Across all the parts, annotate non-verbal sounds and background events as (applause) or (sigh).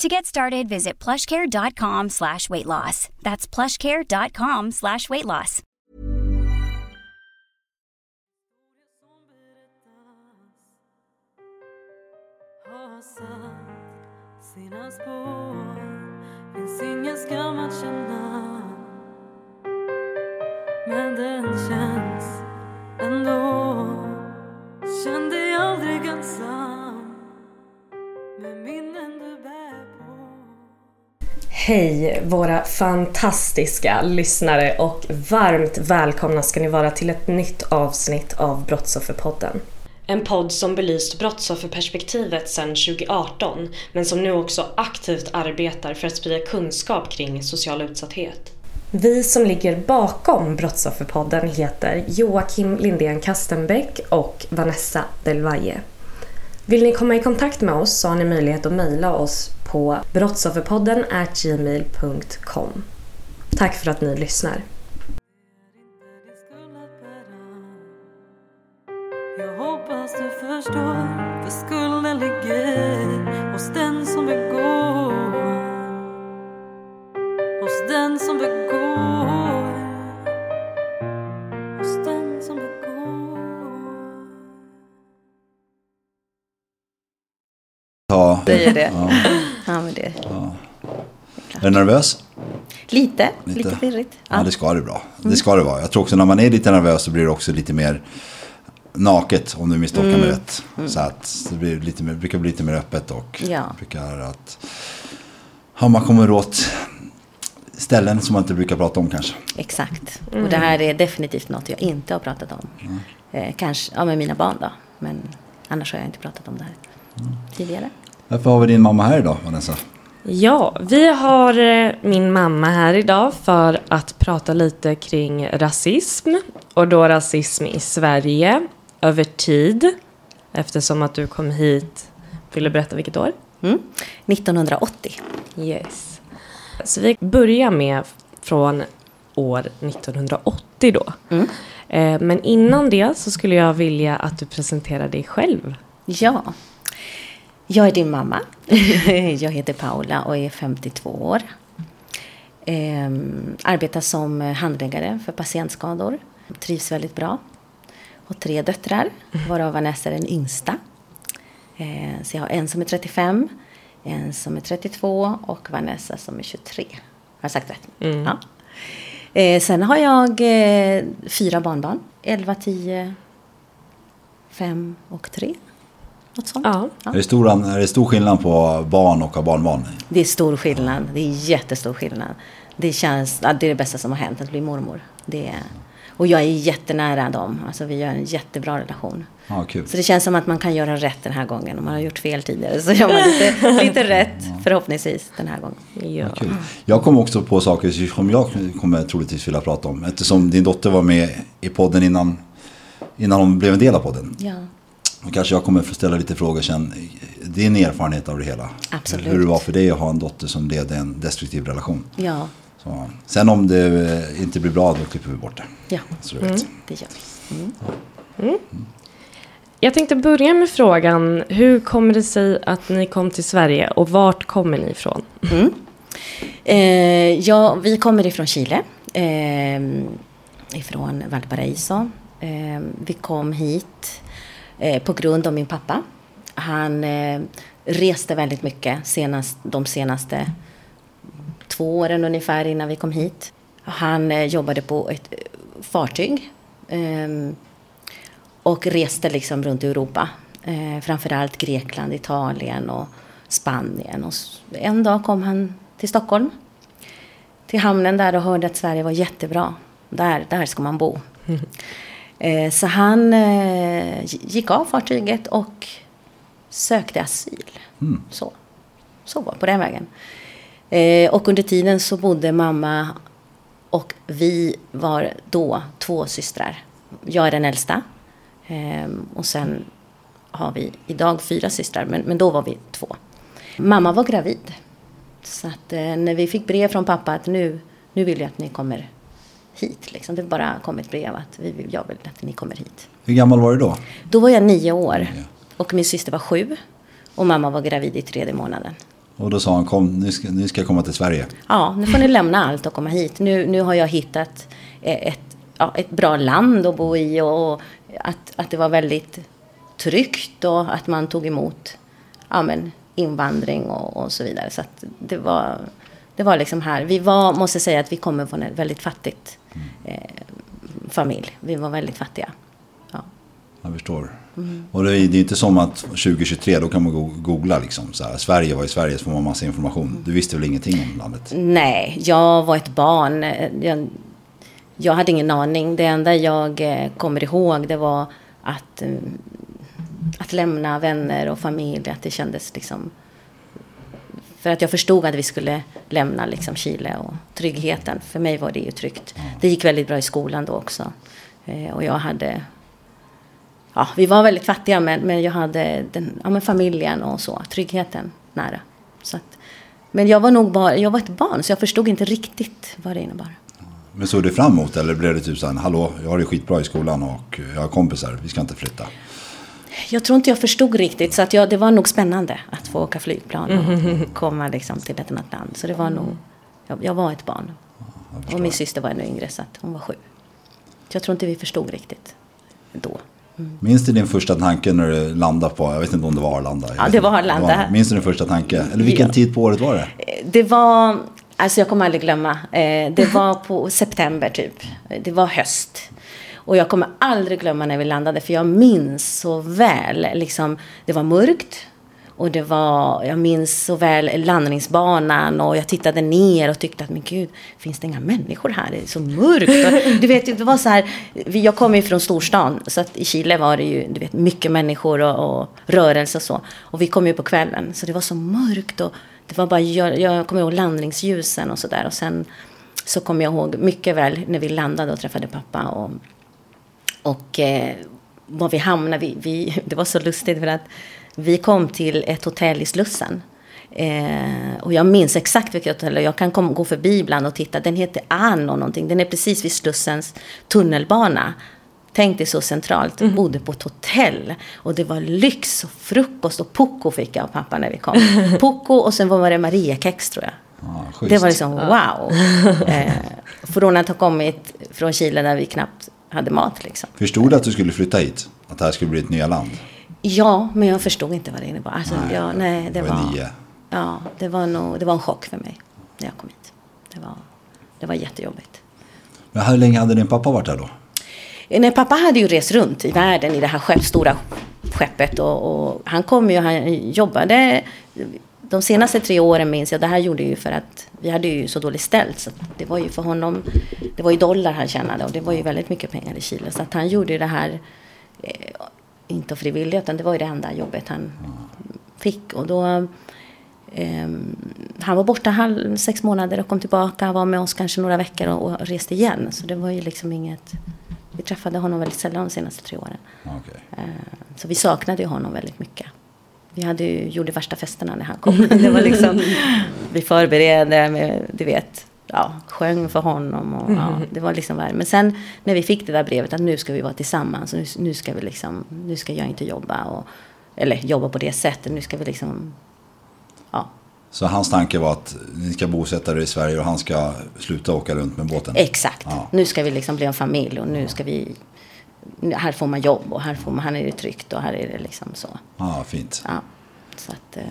To get started, visit plushcare.com slash weight loss. That's plushcare.com slash weight loss. Men den känns ändå Känn dig aldrig ensam Med minnen Hej våra fantastiska lyssnare och varmt välkomna ska ni vara till ett nytt avsnitt av Brottsofferpodden. En podd som belyst brottsofferperspektivet sedan 2018 men som nu också aktivt arbetar för att sprida kunskap kring social utsatthet. Vi som ligger bakom Brottsofferpodden heter Joakim Lindén Kastenbäck och Vanessa Del Valle. Vill ni komma i kontakt med oss så har ni möjlighet att mejla oss på brottsofferpodden gmail.com. Tack för att ni lyssnar. Jag hoppas du förstår För skulden ligger hos den som begår Är du nervös? Lite, lite, pirrigt. Ja, det ska det bra. Det ska det vara. Jag tror också när man är lite nervös så blir det också lite mer naket om du misstolkar Mm. mig rätt. Så att det blir lite mer, brukar bli lite mer öppet och Ja. brukar att ja, man kommer åt ställen som man inte brukar prata om kanske. Exakt. Och det här är definitivt något jag inte har pratat om. Eh, kanske ja, med mina barn då. Men annars har jag inte pratat om det här tidigare. Varför har vi din mamma här idag Vanessa? Ja, vi har eh, min mamma här idag för att prata lite kring rasism och då rasism i Sverige över tid eftersom att du kom hit. Vill du berätta vilket år? Mm. 1980. Yes. Så vi börjar med från år 1980 då. Mm. Eh, Men innan det så skulle jag vilja att du presenterar dig själv. Ja. Jag är din mamma. (laughs) jag heter Paula och är 52 år. Ehm, arbetar som handläggare för patientskador. Trivs väldigt bra. Har tre döttrar, varav Vanessa är den yngsta. Ehm, så jag har en som är 35, en som är 32 och Vanessa som är 23. Har jag sagt rätt? Ja. Ehm, sen har jag eh, fyra barnbarn. 11, 10, 5 och 3. Något sånt. Ja. Är, det stor, är det stor skillnad på barn och barnbarn? Det är stor skillnad. Det är jättestor skillnad. Det känns, ja, det är det bästa som har hänt, att bli mormor. Det är, och jag är jättenära dem. Alltså vi har en jättebra relation. Ja, kul. Så det känns som att man kan göra rätt den här gången. Om man har gjort fel tidigare så gör man lite, lite rätt förhoppningsvis den här gången. Ja. Kul. Jag kom också på saker som jag kommer troligtvis vilja prata om. Eftersom din dotter var med i podden innan, innan hon blev en del av podden. Ja, Och kanske jag kommer få ställa lite frågor sen. Din erfarenhet av det hela. Absolut. Hur det var för dig att ha en dotter som levde en destruktiv relation. ja, Så, sen om det eh, inte blir bra då klipper vi bort det. ja Så du vet. det gör vi. Jag tänkte börja med frågan, hur kommer det sig att ni kom till Sverige och vart kommer ni ifrån? Eh, ja, vi kommer ifrån Chile. Eh, ifrån Valparaiso. Eh, vi kom hit eh, på grund av min pappa. Han eh, reste väldigt mycket senast, de senaste två åren ungefär innan vi kom hit. Han eh, jobbade på ett eh, fartyg. Ehm, och reste liksom runt i Europa. Eh, framförallt Grekland, Italien och Spanien. Och en dag kom han till Stockholm. Till hamnen där och hörde att Sverige var jättebra. Där, där ska man bo. Mm. (laughs) så han eh, gick av fartyget och sökte asyl. Så. Så var på den vägen. Eh, och under tiden så bodde mamma och vi var då två systrar. Jag är den äldsta. Ehm, och sen har vi idag fyra systrar, men, men då var vi två. Mamma var gravid. Så att eh, när vi fick brev från pappa att nu, nu vill jag att ni kommer hit. Liksom. Det bara kom ett brev att vi, jag vill att ni kommer hit. Hur gammal var du då? Då var jag nio år och min syster var sju. Och mamma var gravid i tredje månaden. Och då sa han kom, nu ska, nu ska jag komma till Sverige. Ja, nu får ni lämna allt och komma hit. Nu, nu har jag hittat eh, ett, ja, ett bra land att bo i och, att, att det var väldigt tryggt och att man tog emot ja, men, invandring och, och så vidare. Så att det var, det var liksom här. Vi var, måste säga att vi kommer från ett väldigt fattigt eh, familj. Vi var väldigt fattiga. Ja. Jag förstår. Mm. Och det är, det är inte som att 2023 då kan man go- googla liksom. Så här, Sverige var i Sverige så får man massa information. Du visste väl ingenting om landet? Nej, jag var ett barn. Jag, jag hade ingen aning. Det enda jag eh, kommer ihåg det var att, eh, att lämna vänner och familj. Att det kändes liksom... För att jag förstod att vi skulle lämna liksom Chile och tryggheten. För mig var det ju tryggt. Det gick väldigt bra i skolan då också. Eh, Och jag hade... Ja, vi var väldigt fattiga men, men jag hade den, ja, men familjen och så. Tryggheten nära. Så att, men jag var nog bara, jag var ett barn så jag förstod inte riktigt vad det innebar. Men såg du fram emot det, eller blev det typ så här, hallå, jag har det skitbra i skolan och jag har kompisar, vi ska inte flytta. Jag tror inte jag förstod riktigt så att jag, det var nog spännande att få åka flygplan och (laughs) komma liksom till ett annat land. Så det var nog, jag, jag var ett barn. Och min syster var ännu yngre så att hon var sju. Så jag tror inte vi förstod riktigt då. Minns du din första tanke när du landade på, jag vet inte om det var Arlanda? Ja, det var Arlanda. minns du din första tanke? Eller vilken Ja. tid på året var det? Det var, alltså jag kommer aldrig glömma. Eh, det var på september typ. Det var höst. Och jag kommer aldrig glömma när vi landade för jag minns så väl. Liksom, det var mörkt. Och det var, jag minns så väl landningsbanan och jag tittade ner och tyckte att men gud, finns det inga människor här? Det är så mörkt. Och, du vet, det var så här, jag kommer ju från storstan så att i Chile var det ju du vet, mycket människor och, och rörelse och så. Och vi kom ju på kvällen så det var så mörkt och det var bara, jag, jag kommer ihåg landningsljusen och så där. Och sen så kommer jag ihåg mycket väl när vi landade och träffade pappa och och eh, var vi hamnade, vi, vi, (laughs) det var så lustigt för att vi kom till ett hotell i Slussen. Eh, och jag minns exakt vilket hotell, och jag kan kom, gå förbi ibland och titta. Den heter Ann och någonting, den är precis vid Slussens tunnelbana. Tänk dig så centralt, bodde på ett hotell. Och det var lyx och frukost och pucko fick jag av pappa när vi kom. (laughs) Pucko och sen var det Mariekex tror jag. Ja, schysst. Det var liksom wow. Eh, från att ha kommit från Chile där vi knappt hade mat liksom. Förstod du att du skulle flytta hit? Att det här skulle bli ett nya land? Ja, men jag förstod inte vad det innebar. Alltså, Nej, ja, nej, det var var, ja, det var nog, det var en chock för mig när jag kom hit. Det var, det var jättejobbigt. Men hur länge hade din pappa varit här då? Eh, Nej, pappa hade ju rest runt i världen i det här skepp, stora skeppet och, och han kom ju, han jobbade de senaste tre åren minns jag, det här gjorde ju för att vi hade ju så dåligt ställt. Så det var ju för honom, det var ju dollar han tjänade och det var ju väldigt mycket pengar i Chile. Så att han gjorde ju det här, eh, inte frivilligt, utan det var ju det enda jobbet han fick. Och då, ehm, han var borta halv, sex månader och kom tillbaka, var med oss kanske några veckor och, och reste igen. Så det var ju liksom inget, vi träffade honom väldigt sällan de senaste tre åren. Okej. Eh, Så vi saknade ju honom väldigt mycket. Vi hade ju, gjorde värsta festerna när han kom. (laughs) Det var liksom, vi förberedde, med, du vet, ja, sjöng för honom. Och, ja, det var liksom värre. Men sen när vi fick det där brevet att nu ska vi vara tillsammans. Nu, nu ska vi liksom, nu ska jag inte jobba. Och, eller jobba på det sättet. Nu ska vi liksom, ja. Så hans tanke var att ni ska bosätta er i Sverige och han ska sluta åka runt med båten? Exakt. Ja. Nu ska vi liksom bli en familj och nu ska vi, här får man jobb och här, får man, här är det tryggt och här är det liksom så. Ja, fint. Ja, så att, eh,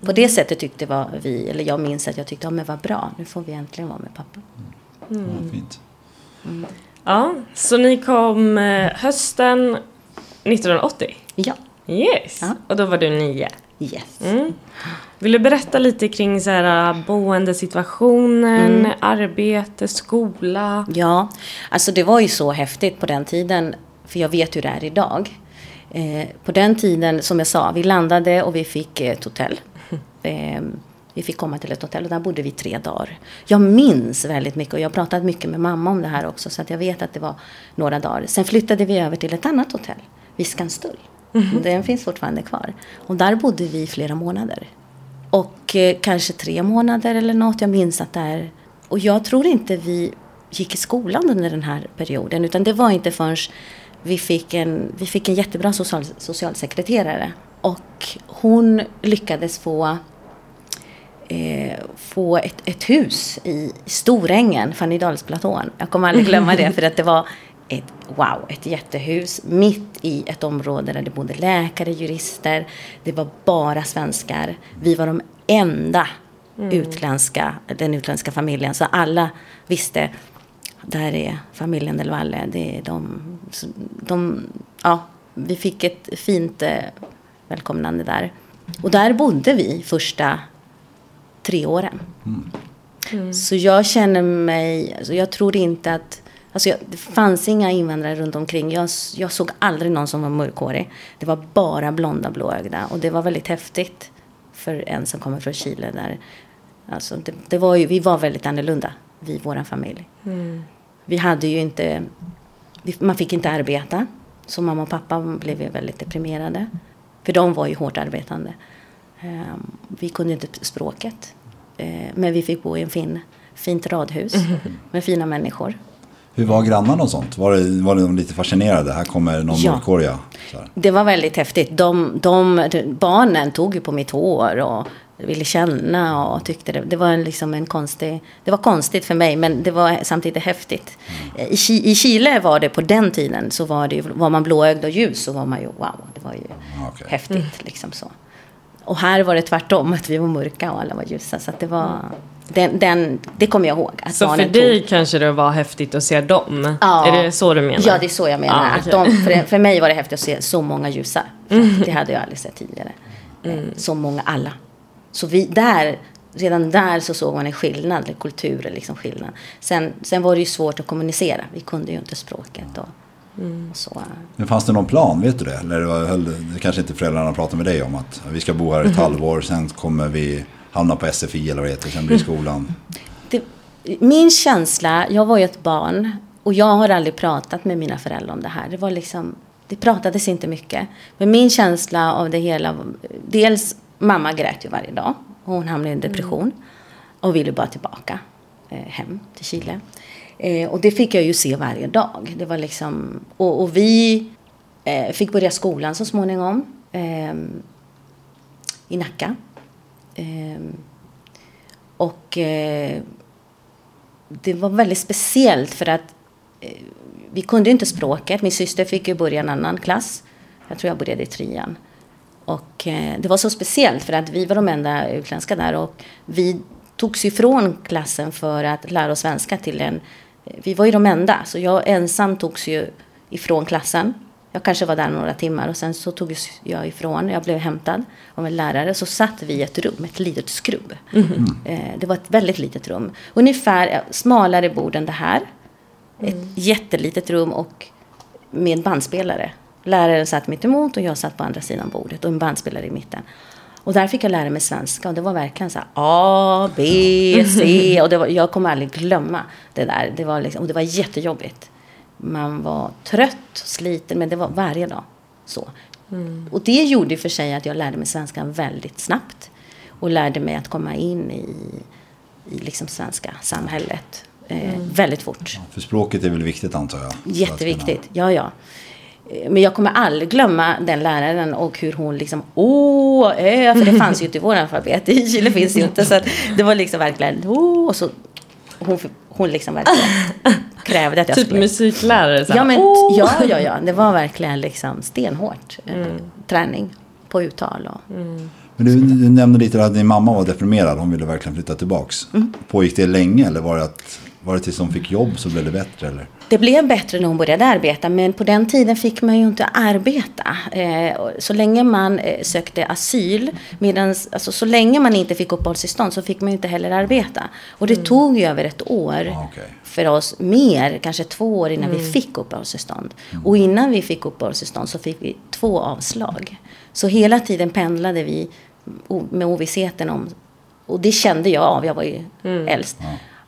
på det sättet tyckte var vi, eller jag minns att jag tyckte, ja men vad bra, nu får vi äntligen vara med pappa. Ja, fint. Ja, så ni kom eh, hösten 1980? Ja. Yes! Ja. Och då var du nio. Yes. Mm. Vill du berätta lite kring så här, äh, boendesituationen, Mm. arbete, skola? Ja, alltså det var ju så häftigt på den tiden, för jag vet hur det är idag. Eh, på den tiden, som jag sa, vi landade och vi fick ett hotell. (laughs) Eh, vi fick komma till ett hotell och där bodde vi tre dagar. Jag minns väldigt mycket och jag har pratat mycket med mamma om det här också så att jag vet att det var några dagar. Sen flyttade vi över till ett annat hotell, Viskanstull. (laughs) Den finns fortfarande kvar. Och där bodde vi i flera månader. Och eh, kanske tre månader eller något. Jag minns att det är... Och jag tror inte vi gick i skolan under den här perioden. Utan det var inte förrän vi fick en, vi fick en jättebra social, socialsekreterare. Och hon lyckades få, eh, få ett, ett hus i Storängen, Fannydalsplatån. Jag kommer aldrig glömma det för att det var ett, wow, ett jättehus mitt i ett område där det bodde läkare, jurister. Det var bara svenskar. Vi var de enda utländska, den utländska familjen. Så alla visste, där är familjen Del Valle. Det är de, de, ja, vi fick ett fint eh, välkomnande där. Och där bodde vi första tre åren. Så jag känner mig, alltså jag tror inte att, alltså jag, det fanns inga invandrare runt omkring. Jag, jag såg aldrig någon som var mörkhårig. Det var bara blonda, blåögda. Och det var väldigt häftigt för en som kommer från Chile. Där, alltså det, det var ju, vi var väldigt annorlunda, vi, vår familj. Vi hade ju inte, man fick inte arbeta. Så mamma och pappa blev ju väldigt deprimerade. För de var ju hårt arbetande. Ehm, vi kunde inte språket. Eh, men vi fick bo i en fin, fint radhus (laughs) med fina människor. Hur var grannarna och sånt? Var, det, var de lite fascinerade? Här kommer någon Ja. här. Det var väldigt häftigt. De, de, barnen tog ju på mitt hår och ville känna och tyckte det, det var liksom en konstig... Det var konstigt för mig men det var samtidigt häftigt. I, I Chile var det på den tiden så var, det, var man blåögd och ljus så var man ju wow, det var ju okej. häftigt liksom så. Och här var det tvärtom, att vi var mörka och alla var ljusa. Så det var... Den, den, det kommer jag ihåg. Så för dig tog. kanske det var häftigt att se dem? Ja. Är det så du menar? Ja, det är så jag menar. Att okej. de, för, (laughs) för mig var det häftigt att se så många ljusa. Att Det hade jag aldrig sett tidigare. Eh, Så många, alla. Så vi där, redan där så såg man en skillnad, eller kultur, liksom skillnad. Sen, sen var det ju svårt att kommunicera. Vi kunde ju inte språket och, och så. Men fanns det någon plan? Vet du det? Eller höll, det kanske inte föräldrarna pratade med dig om att vi ska bo här ett halvår, sen kommer vi hamna på SFI eller vad det heter, sen blir det skolan. Det, min känsla, jag var ju ett barn och jag har aldrig pratat med mina föräldrar om det här. Det var liksom, det pratades inte mycket. Men min känsla av det hela, dels mamma grät ju varje dag. Hon hamnade i en depression och ville bara tillbaka eh, hem till Chile. Eh, och det fick jag ju se varje dag. Det var liksom, och, och vi eh, fick börja skolan så småningom eh, i Nacka. Eh, och eh, det var väldigt speciellt för att eh, vi kunde ju inte språket. Min syster fick ju börja en annan klass. Jag tror jag började i trean. Och eh, det var så speciellt för att vi var de enda utländska där och vi togs ifrån klassen för att lära oss svenska till en... Vi var ju de enda, så jag ensam togs ju ifrån klassen. Jag kanske var där några timmar och sen så togs jag ifrån. Jag blev hämtad av en lärare. Så satt vi i ett rum, ett litet skrubb. Eh, det var ett väldigt litet rum. Ungefär smalare bord än det här. Ett jättelitet rum och med bandspelare. Läraren satt mitt emot och jag satt på andra sidan bordet och en bandspelare i mitten. Och där fick jag lära mig svenska och det var verkligen så här A, B, C och det var, jag kommer aldrig glömma det där. Det var, liksom, och det var jättejobbigt. Man var trött och sliten men det var varje dag så. Och det gjorde för sig att jag lärde mig svenska väldigt snabbt. Och lärde mig att komma in i, i liksom svenska samhället eh, väldigt fort. För språket är väl viktigt antar jag? Jätteviktigt, ja ja. Eh, Men jag kommer aldrig glömma den läraren och hur hon liksom åh, ö, för det fanns ju inte i vår alfabet. (laughs) I Chile finns det ju inte. Så att det var liksom verkligen åh, och så hon, hon liksom verkligen (laughs) krävde att jag Typ skulle... musiklärare. Så här, Ja, men, "Åh!" ja, ja, ja. Det var verkligen liksom stenhårt eh, träning på uttal. Och, Men du, du nämnde lite att din mamma var deprimerad, hon ville verkligen flytta tillbaks. Mm. Pågick det länge eller var det att var det tills de fick jobb så blev det bättre eller? Det blev bättre när hon började arbeta, men på den tiden fick man ju inte arbeta. Eh, så länge man eh, sökte asyl, medans, alltså, så länge man inte fick uppehållstillstånd så fick man ju inte heller arbeta. Och det tog ju över ett år Ah, okej. för oss, mer, kanske två år innan vi fick uppehållstillstånd. Och innan vi fick uppehållstillstånd så fick vi två avslag. Så hela tiden pendlade vi med ovissheten om, och det kände jag av, jag var ju äldst,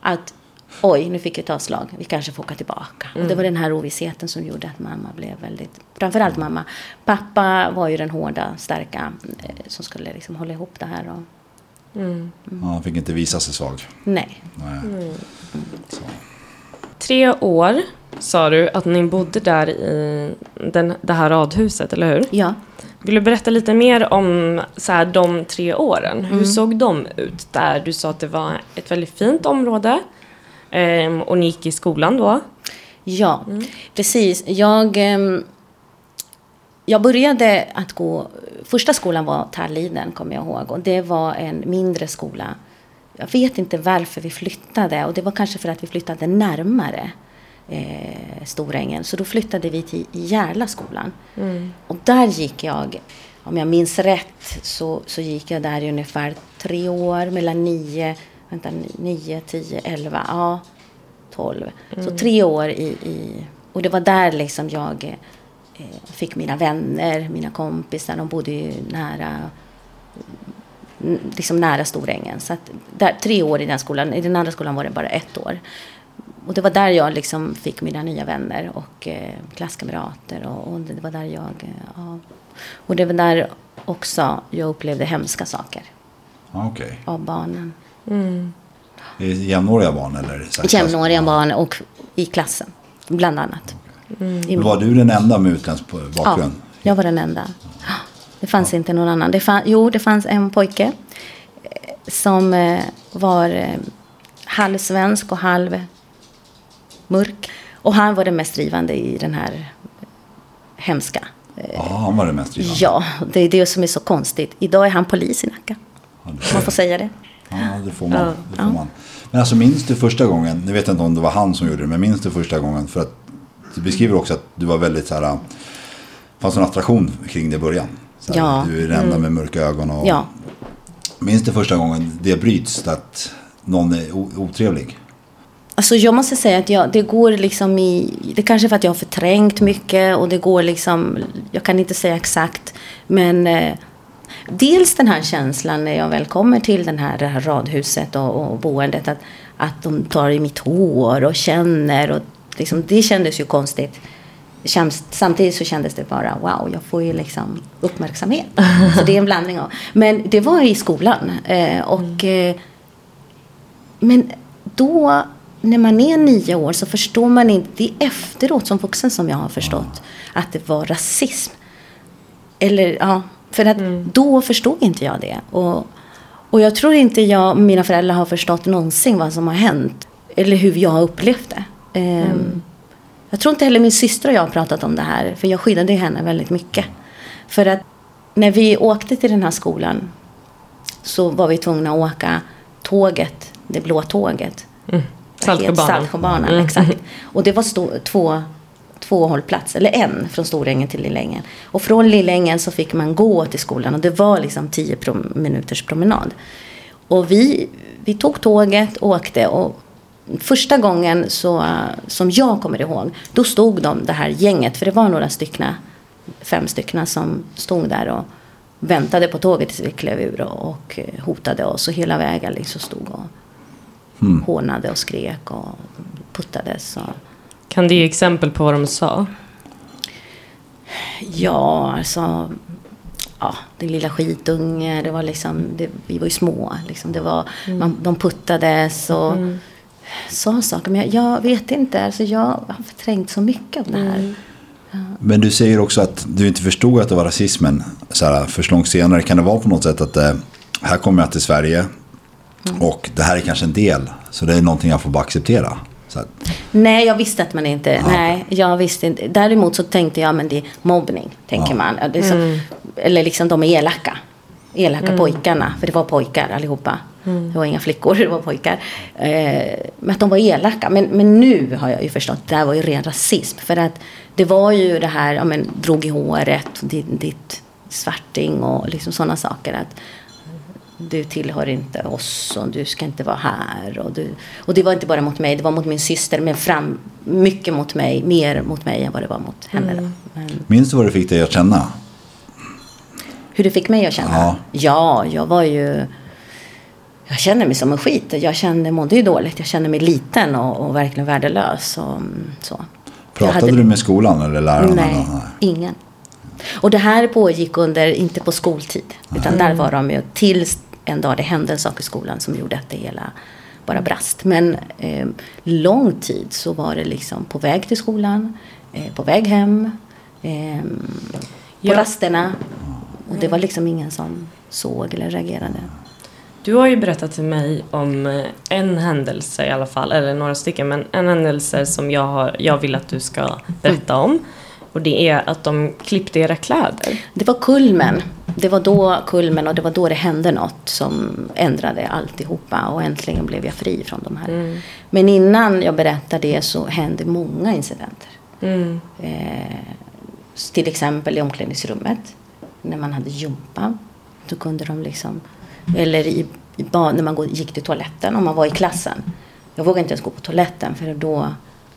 att oj, nu fick jag ett avslag, vi kanske får åka tillbaka. Och det var den här ovissheten som gjorde att mamma blev väldigt, framförallt mamma. Pappa var ju den hårda, starka, eh, som skulle liksom hålla ihop det här. Och, Ja, han fick inte visa sig svag. nej. Nej. Tre år sa du att ni bodde där i den, det här radhuset, eller hur? Ja. Vill du berätta lite mer om så här, de tre åren? Hur såg de ut där? Du sa att det var ett väldigt fint område. Ehm, och ni gick i skolan då. Ja, precis. Jag, ehm, jag började att gå... Första skolan var Talliden, kommer jag ihåg. Och det var en mindre skola. Jag vet inte varför vi flyttade. Och det var kanske för att vi flyttade närmare eh, Storängen. Så då flyttade vi till Järla skolan. Och där gick jag, om jag minns rätt, så, så gick jag där i ungefär tre år. Mellan nio, vänta, nio, tio, elva. Ja, 12. Så tre år i, i... Och det var där liksom jag eh, fick mina vänner, mina kompisar. De bodde ju nära, mm, liksom nära Storängen. Så att där, tre år i den skolan. I den andra skolan var det bara ett år. Och det var där jag liksom fick mina nya vänner och eh, klasskamrater. Och, och det var där jag... Eh, ja. Och det var där också jag upplevde hemska saker Okej. av barnen. Det Jämnåriga barn eller? så Jämnåriga barn och i klassen, bland annat. Men Var du den enda med utländsk Ja, bakgrund? jag var den enda. Det fanns inte någon annan. Det fann, jo, det fanns en pojke eh, som eh, var eh, halvsvensk och halv mörk. Och han var den mest drivande i den här hemska. Ja, han var det mest drivande. Ja, det är det som är så konstigt. Idag är han polis i Nacka. Ja, Man får säga det. Ja, det får man. Det får man. Men alltså minns du första gången, nu vet jag inte om det var han som gjorde det, men minns du första gången? För att du beskriver också att du var väldigt så här, det fanns en attraktion kring det i början. Här, Ja. Du är den enda med mörka ögon och... Ja. Minns du första gången det bryts, att någon är otrevlig? Alltså jag måste säga att jag, det går liksom i... Det kanske är för att jag har förträngt mycket och det går liksom... Jag kan inte säga exakt. Men eh, dels den här känslan när jag väl kommer till den här, det här radhuset och, och boendet. Att, att de tar i mitt hår och känner. Och liksom, det kändes ju konstigt. Känns- Samtidigt så kändes det bara wow, jag får ju liksom uppmärksamhet. Så det är en blandning av. Men det var i skolan. Eh, och... Eh, men då, när man är nio år, så förstår man inte. Det är efteråt som vuxen som jag har förstått att det var rasism. Eller ja, för att då förstod inte jag det. Och, och jag tror inte jag och mina föräldrar har förstått någonsin vad som har hänt. Eller hur jag har upplevt det. Ehm, Jag tror inte heller min syster och jag har pratat om det här. För jag skyddade henne väldigt mycket. För att när vi åkte till den här skolan så var vi tvungna att åka tåget, det blå tåget. Saltsjöbanan. Saltsjöbanan, exakt. (laughs) Och det var stå, två, två hållplatser, eller en från Storängen till Lillängen. Och från Lillängen så fick man gå till skolan och det var liksom tio prom, minuters promenad. Och vi, vi tog tåget och åkte och första gången så, som jag kommer ihåg, då stod de, det här gänget, för det var några styckna, fem styckna som stod där och väntade på tåget tills vi klev ur och, och hotade oss och hela vägen liksom stod och hånade och skrek och puttades. Och, Kan du ge exempel på vad de sa? ja, alltså. Ja, den lilla skitunge. Det var liksom, det, vi var ju små. Liksom, det var, man, de puttades och sa saker. Men jag, jag vet inte. Alltså, jag har förträngt så mycket av det här. Men du säger också att du inte förstod att det var rasismen så här, först långt senare. Kan det vara på något sätt att eh, här kommer jag till Sverige och det här är kanske en del. Så det är någonting jag får bara acceptera. Nej, jag visste att man inte... Nej, jag visste inte. Däremot så tänkte jag, men det är mobbning, tänker man. Ja, Det är så, Eller liksom de är elaka. Elaka pojkarna, för det var pojkar allihopa. Det var inga flickor, (laughs) det var pojkar. Eh, men att de var elaka. Men, men nu har jag ju förstått att det här var ju ren rasism. För att det var ju det här, ja men drog i håret, ditt, ditt svarting och liksom sådana saker. Att du tillhör inte oss och du ska inte vara här. Och, du, och det var inte bara mot mig, det var mot min syster. Men fram, mycket mot mig, mer mot mig än vad det var mot henne. Mm. Men, Minns du vad det fick dig att känna? hur det fick mig att känna? Ja. Ja, jag var ju... Jag kände mig som en skit. Jag kände, mådde ju dåligt. Jag kände mig liten och, och verkligen värdelös. Och, mm, så. Pratade hade- du med skolan eller lärarna? Nej, ingen. Och det här pågick under, inte på skoltid. Utan där var de ju tills en dag det hände en sak i skolan som gjorde att det hela bara brast. Men eh, lång tid så var det liksom på väg till skolan, eh, på väg hem, eh, på Ja. rasterna. Och det var liksom ingen som såg eller reagerade. Du har ju berättat till mig om eh, en händelse i alla fall, eller några stycken, men en händelse som jag, har, jag vill att du ska berätta om. Och det är att de klippte era kläder. Det var kulmen. Det var då kulmen och det var då det hände något som ändrade alltihopa och äntligen blev jag fri från de här. Men innan jag berättar det så hände många incidenter. Mm. Eh, till exempel i omklädningsrummet. När man hade gympa. Då kunde de liksom, eller i, i när man gick till toaletten om man var i klassen. Jag vågade inte ens gå på toaletten för då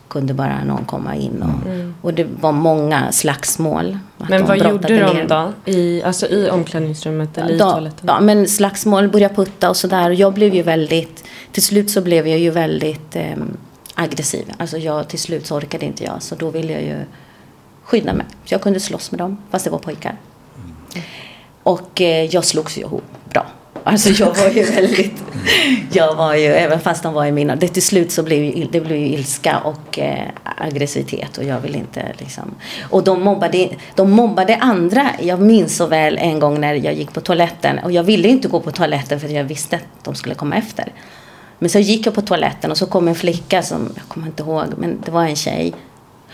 kunde bara någon komma in. Och, och det var många slagsmål. Att Men vad gjorde de ner- då? I, alltså i omklädningsrummet eller i då, toaletten? ja, men slagsmål, börja putta och sådär. Och jag blev ju väldigt, till slut så blev jag ju väldigt eh, aggressiv. Alltså jag, till slut så orkade inte jag. Så då ville jag ju skydda mig. Så jag kunde slåss med dem, fast det var pojkar. Och eh, jag slogs ju ihop. Alltså jag var ju väldigt, jag var ju, även fast de var i mina, det till slut så blev ju, det blev ju ilska och eh, aggressivitet och jag vill inte liksom. Och de mobbade, de mobbade andra. Jag minns så väl en gång när jag gick på toaletten och jag ville inte gå på toaletten för jag visste att de skulle komma efter. Men så gick jag på toaletten och så kom en flicka som, jag kommer inte ihåg, men det var en tjej.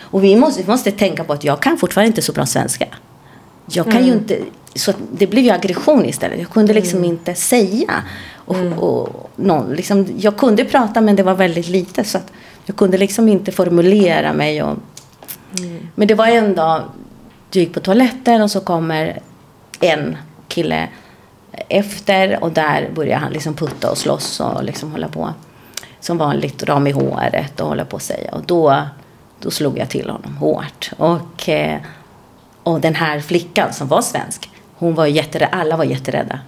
Och vi måste, vi måste tänka på att jag kan fortfarande inte så bra svenska. Jag kan ju inte, så det blev ju aggression istället. Jag kunde liksom inte säga. Och, och någon, liksom, jag kunde prata men det var väldigt lite så att jag kunde liksom inte formulera mig. Och, Men det var en dag, du gick på toaletten och så kommer en kille efter och där börjar han liksom putta och slåss och liksom hålla på. Som vanligt, ram i håret och hålla på att säga. Och då, då slog jag till honom hårt. Och, eh, och den här flickan som var svensk, hon var jätterädd, alla var jätterädda.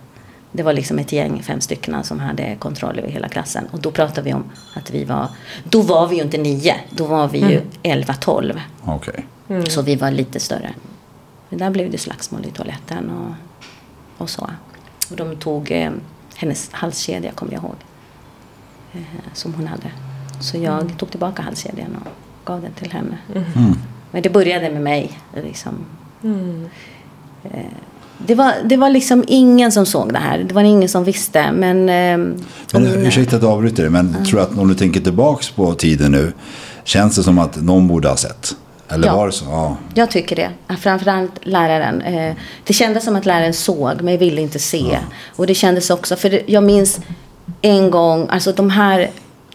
Det var liksom ett gäng, fem stycken, som hade kontroll över hela klassen. Och då pratade vi om att vi var, då var vi ju inte nio, då var vi ju 11-12. Okej. Så vi var lite större. Men där blev det slagsmål i toaletten och, och så. Och de tog eh, hennes halskedja, kommer jag ihåg. Eh, som hon hade. Så jag tog tillbaka halskedjan och gav den till henne. Men det började med mig. Liksom. Eh, det, var, det var liksom ingen som såg det här. Det var ingen som visste. Men, eh, Men, mina- ursäkta att jag avbryter dig, men tror du att om du tänker tillbaks på tiden nu, känns det som att någon borde ha sett? Eller Ja. var det så? Ja. Jag tycker det. Framförallt läraren. Eh, Det kändes som att läraren såg men ville inte se. Och det kändes också, för jag minns en gång, alltså de här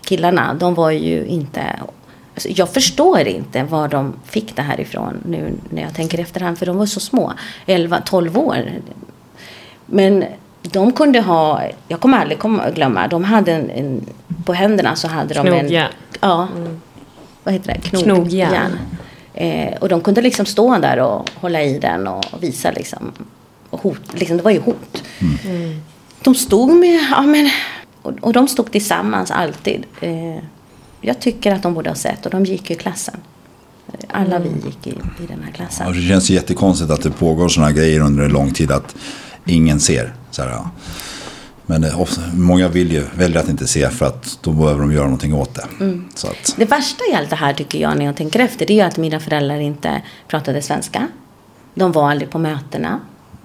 killarna, de var ju inte... Alltså jag förstår inte var de fick det här ifrån nu när jag tänker efterhand, för de var så små. 11, 12 år. Men de kunde ha, jag kommer aldrig komma glömma, de hade en, en på händerna så hade de en... Knogjärn. Ja. Vad heter det? Knog, Knogjärn. järn. Eh, och de kunde liksom stå där och hålla i den och visa liksom. Och hot, liksom det var ju hot. De stod med, ja men, och, och de stod tillsammans alltid. Eh, jag tycker att de borde ha sett och de gick ju i klassen. Alla vi gick i, i den här klassen. Och det känns jättekonstigt att det pågår sådana grejer under en lång tid att ingen ser. Så här, ja. Men det, ofta, många vill ju, väljer att inte se för att då behöver de göra någonting åt det. Mm. Så att, Det värsta i allt det här tycker jag när jag tänker efter det är ju att mina föräldrar inte pratade svenska. De var aldrig på mötena.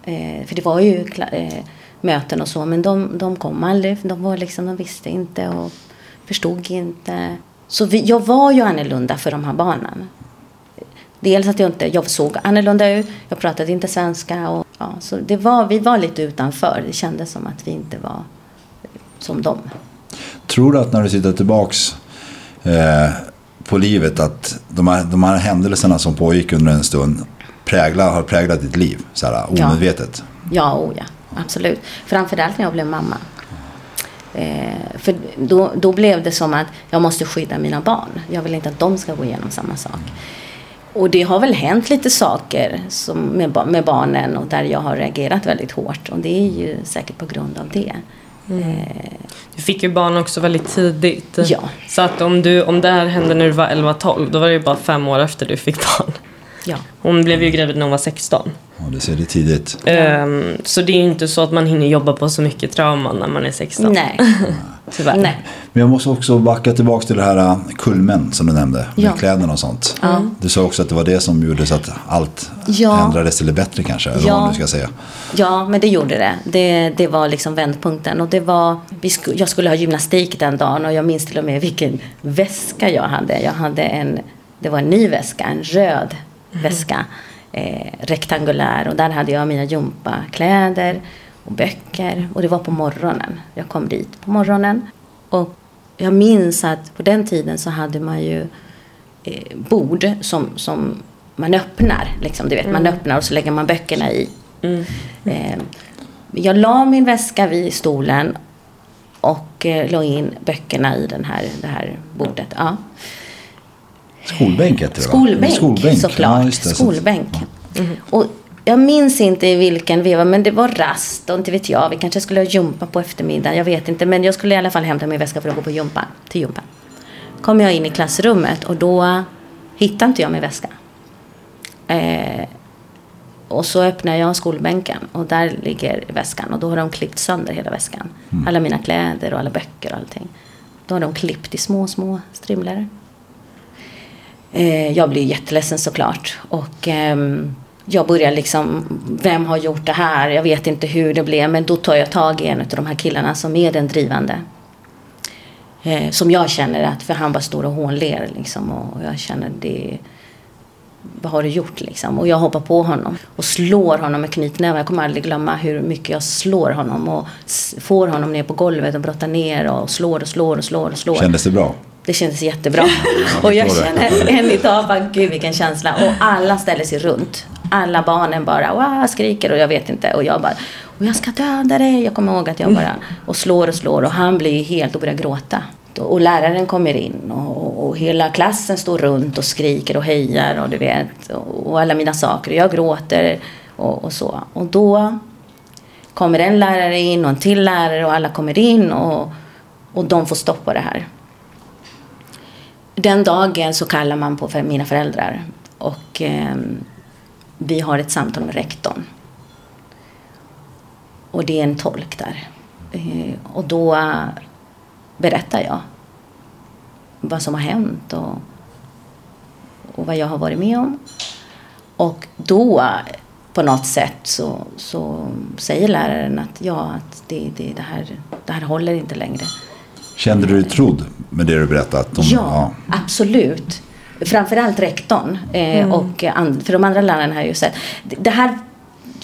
Eh, för det var ju kla- eh, möten och så men de, de kom aldrig. De, var liksom, de visste inte och förstod inte. Så vi, jag var ju annorlunda för de här barnen. Dels att jag inte, jag såg annorlunda ut, jag pratade inte svenska. Och, ja, så det var, vi var lite utanför. Det kändes som att vi inte var som dem. Tror du att när du sitter tillbaks eh, på livet att de här, de här händelserna som pågick under en stund prägla, har präglat ditt liv? Så här, omedvetet? Ja, oh ja, absolut. Framförallt när jag blev mamma. Eh, för då, då blev det som att jag måste skydda mina barn. Jag vill inte att de ska gå igenom samma sak. Och det har väl hänt lite saker som med, med barnen och där jag har reagerat väldigt hårt. Och det är ju säkert på grund av det. Eh, Du fick ju barn också väldigt tidigt. Ja. Så att om, du, om det här hände när du var 11-12, då var det ju bara fem år efter du fick barn. Ja. Hon blev ju gravid när hon var 16. Ja, du ser det tidigt. Ehm, så det är ju inte så att man hinner jobba på så mycket trauman när man är 16. Nej. (laughs) Tyvärr. Nej. Men jag måste också backa tillbaka till det här äh, kulmen som du nämnde. Med Ja. kläderna och sånt. Ja. Du sa också att det var det som gjorde så att allt Ja. ändrades till det bättre kanske. Eller Ja. vad man nu ska säga. Ja, men det gjorde det. Det, det var liksom vändpunkten. Och det var, vi sku, jag skulle ha gymnastik den dagen och jag minns till och med vilken väska jag hade. Jag hade en, det var en ny väska, en röd väska. Eh, rektangulär och där hade jag mina gympakläder och böcker. Och det var på morgonen. Jag kom dit på morgonen. Och jag minns att på den tiden så hade man ju eh, bord som, som man öppnar. Liksom, du vet, Man öppnar och så lägger man böckerna i. Eh, jag la min väska vid stolen och eh, la in böckerna i den här, det här bordet. Ja. Skolbänk heter det? Skolbänk, Skolbänk. såklart. Ja, just det. Så- Skolbänk. Och jag minns inte i vilken veva, men det var rast och inte vet jag. Vi kanske skulle ha jumpa på eftermiddagen, jag vet inte. Men jag skulle i alla fall hämta min väska för att gå på jumpa, till jumpan. Kom jag in i klassrummet och då hittade inte jag min väska. Eh, och så öppnar jag skolbänken och där ligger väskan och då har de klippt sönder hela väskan. Alla mina kläder och alla böcker och allting. Då har de klippt i små, små strimlor. Eh, jag blir jätteledsen såklart. Och ehm, jag börjar liksom, vem har gjort det här? Jag vet inte hur det blev. Men då tar jag tag i en av de här killarna som är den drivande. Eh, som jag känner att, för han bara står och hånler liksom. Och jag känner det, vad har du gjort liksom? Och jag hoppar på honom och slår honom med knytnäven. Jag kommer aldrig glömma hur mycket jag slår honom. Och får honom ner på golvet och brottar ner och slår och slår och slår och slår. Kändes det bra? Det kändes jättebra. Och jag känner än idag, bara, gud vilken känsla. Och alla ställer sig runt. Alla barnen bara wow, skriker och jag vet inte. Och jag bara, och jag ska döda dig. Jag kommer ihåg att jag bara, och slår och slår. Och han blir helt och börjar gråta. Och läraren kommer in och, och hela klassen står runt och skriker och hejar och du vet. Och, och alla mina saker. Och jag gråter och, och så. Och då kommer en lärare in och en till lärare och alla kommer in och, och de får stoppa det här. Den dagen så kallar man på för mina föräldrar och eh, vi har ett samtal med rektorn. Och det är en tolk där. Eh, och då berättar jag vad som har hänt och, och vad jag har varit med om. Och då på något sätt så, så säger läraren att ja, att det, det, det, här, det här håller inte längre. Kände du dig trodd med det du berättat? De, Ja, absolut. Framförallt rektorn. Eh, och and, för de andra lärarna har jag ju sett. Det här,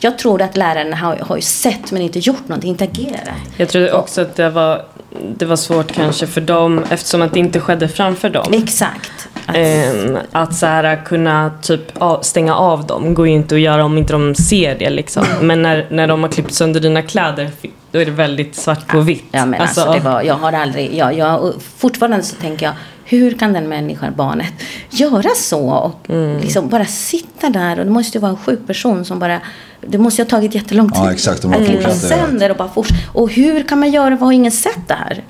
jag tror att lärarna har, har ju sett men inte gjort någonting, inte agerat. Jag tror också att det var, det var svårt kanske för dem eftersom att det inte skedde framför dem. Exakt. Att, Ehm, att så här, kunna typ av, stänga av dem går ju inte att göra om inte de ser det liksom. Men när, när de har klippt sönder dina kläder då är det väldigt svart på vitt. Ja, men alltså, det var, jag har aldrig, jag, jag, fortfarande så tänker jag, hur kan den människan, barnet, göra så? Och liksom bara sitta där och det måste ju vara en sjuk person som bara, det måste ju ha tagit jättelång tid. Ja, exakt, de fortsätter. sönder och bara fortsätta. Och hur kan man göra, vad har ingen sett det här?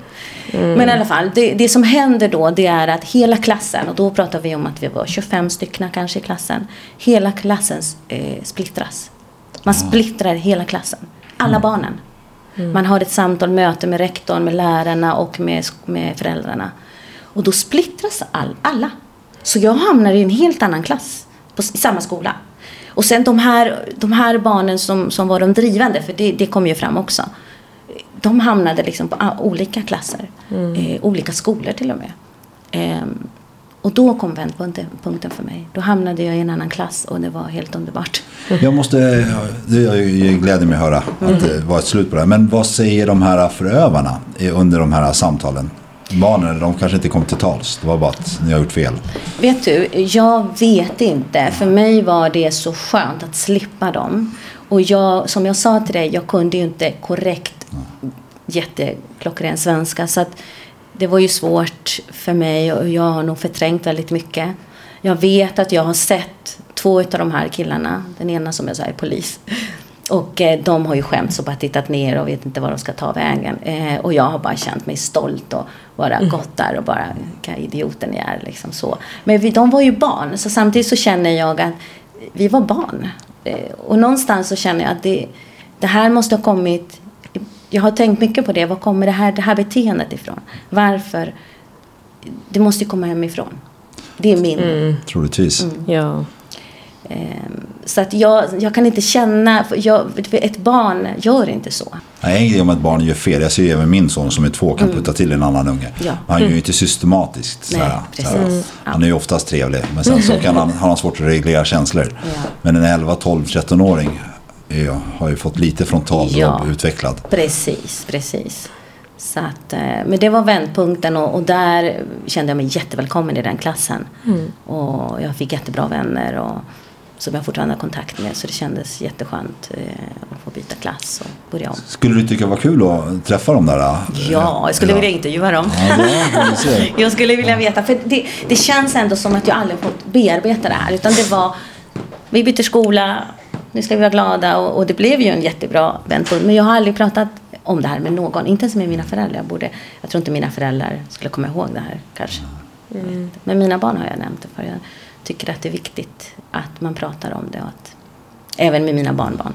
Men i alla fall, det, det som händer då det är att hela klassen, och då pratar vi om att vi var 25 stycken kanske i klassen. Hela klassen eh, splittras. Man splittrar hela klassen. Alla barnen. Man har ett samtal, möte med rektorn, med lärarna och med, med föräldrarna. Och då splittras all, alla. Så jag hamnar i en helt annan klass på, i samma skola. Och sen de här, de här barnen som, som var de drivande, för det, det kom ju fram också. De hamnade liksom på olika klasser. Eh, olika skolor till och med. Ehm, och då kom vändpunkten punkten för mig. Då hamnade jag i en annan klass och det var helt underbart. Jag måste, det gläder mig att höra att det var ett slut på det här. Men vad säger de här förövarna under de här samtalen? Barnen, de kanske inte kom till tals. Det var bara att ni har gjort fel. Vet du, jag vet inte. För mig var det så skönt att slippa dem. Och jag, som jag sa till dig, jag kunde ju inte korrekt jätteklockren svenska. Så att det var ju svårt för mig och jag har nog förträngt väldigt mycket. Jag vet att jag har sett två av de här killarna. Den ena som jag sa är polis. Och eh, de har ju skämts och bara tittat ner och vet inte var de ska ta vägen. Eh, och jag har bara känt mig stolt och bara mm. gått där och bara, vilka idioter ni är liksom så. Men vi, de var ju barn, så samtidigt så känner jag att vi var barn. Eh, och någonstans så känner jag att det, det här måste ha kommit jag har tänkt mycket på det. Var kommer det här, det här beteendet ifrån? Varför? Det måste ju komma hemifrån. Det är min. Mm. Troligtvis. Mm. Ja. Ehm, så att jag, jag kan inte känna, jag, ett barn gör inte så. Nej, en grej om ett barn gör fel. Jag ser ju även min son som är två kan mm. putta till en annan unge. Ja. Men han gör ju inte systematiskt. Nej, såhär, såhär. Han är ju oftast trevlig. Men sen så kan han, (laughs) har han svårt att reglera känslor. Ja. Men en 11, 12, 13-åring är, har ju fått lite frontallob ja, utvecklad. Precis, precis. Så att, eh, men det var vändpunkten och, och, där kände jag mig jättevälkommen i den klassen. Mm. Och jag fick jättebra vänner och, som jag fortfarande har kontakt med. Så det kändes jätteskönt eh, att få byta klass och börja om. Skulle du tycka det var kul att träffa dem där? Eh, ja, jag skulle ja. vilja intervjua dem. Ja, (laughs) jag skulle vilja veta, för det, det känns ändå som att jag aldrig fått bearbeta det här. Utan det var, vi byter skola, nu ska vi vara glada och, och det blev ju en jättebra vändpunkt. Men jag har aldrig pratat om det här med någon, inte ens med mina föräldrar. Jag, borde, jag tror inte mina föräldrar skulle komma ihåg det här kanske. Mm. Men mina barn har jag nämnt det för. Jag tycker att det är viktigt att man pratar om det och att, även med mina barnbarn.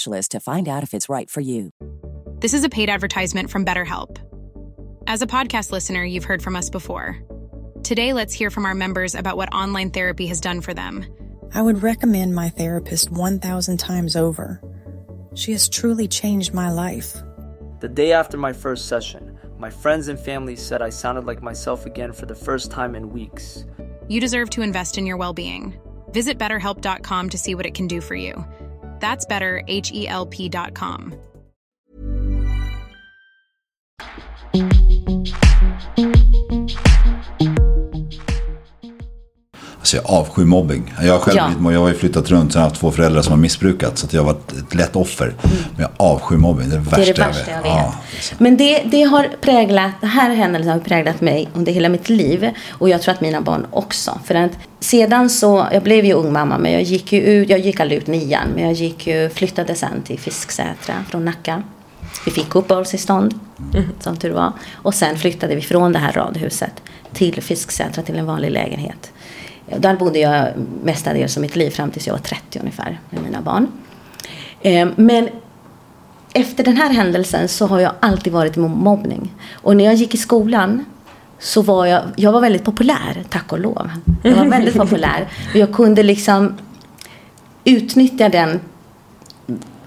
specialist to find out if it's right for you. This is a paid advertisement from BetterHelp. As a podcast listener, you've heard from us before. Today, let's hear from our members about what online therapy has done for them. I would recommend my therapist 1,000 times over. She has truly changed my life. The day after my first session, my friends and family said I sounded like myself again for the first time in weeks. You deserve to invest in your well being. Visit betterhelp.com to see what it can do for you. That's better, H E L P.com. Alltså jag avskyr mobbing. Jag har själv ja. jag har ju flyttat runt och haft två föräldrar som har missbrukat. Så jag har varit ett lätt offer. Mm. Men jag avskyr mobbing. Det är det värsta, det är det värsta jag vet. Jag vet. Ja, Men det, det har präglat, det här händelsen har präglat mig under hela mitt liv. Och jag tror att mina barn också. För att sedan så, jag blev ju ung mamma. Men jag gick ju ut, jag gick aldrig ut nian. Men jag gick ju, flyttade sen till Fisksätra från Nacka. Vi fick uppehållstillstånd, mm. som tur var. Och sen flyttade vi från det här radhuset till Fisksätra till en vanlig lägenhet. Där bodde jag mestadels av mitt liv fram tills jag var 30 ungefär med mina barn. Eh, men efter den här händelsen så har jag alltid varit emot mobbning. Och när jag gick i skolan så var jag, jag var väldigt populär, tack och lov. Jag var väldigt populär. Och jag kunde liksom utnyttja den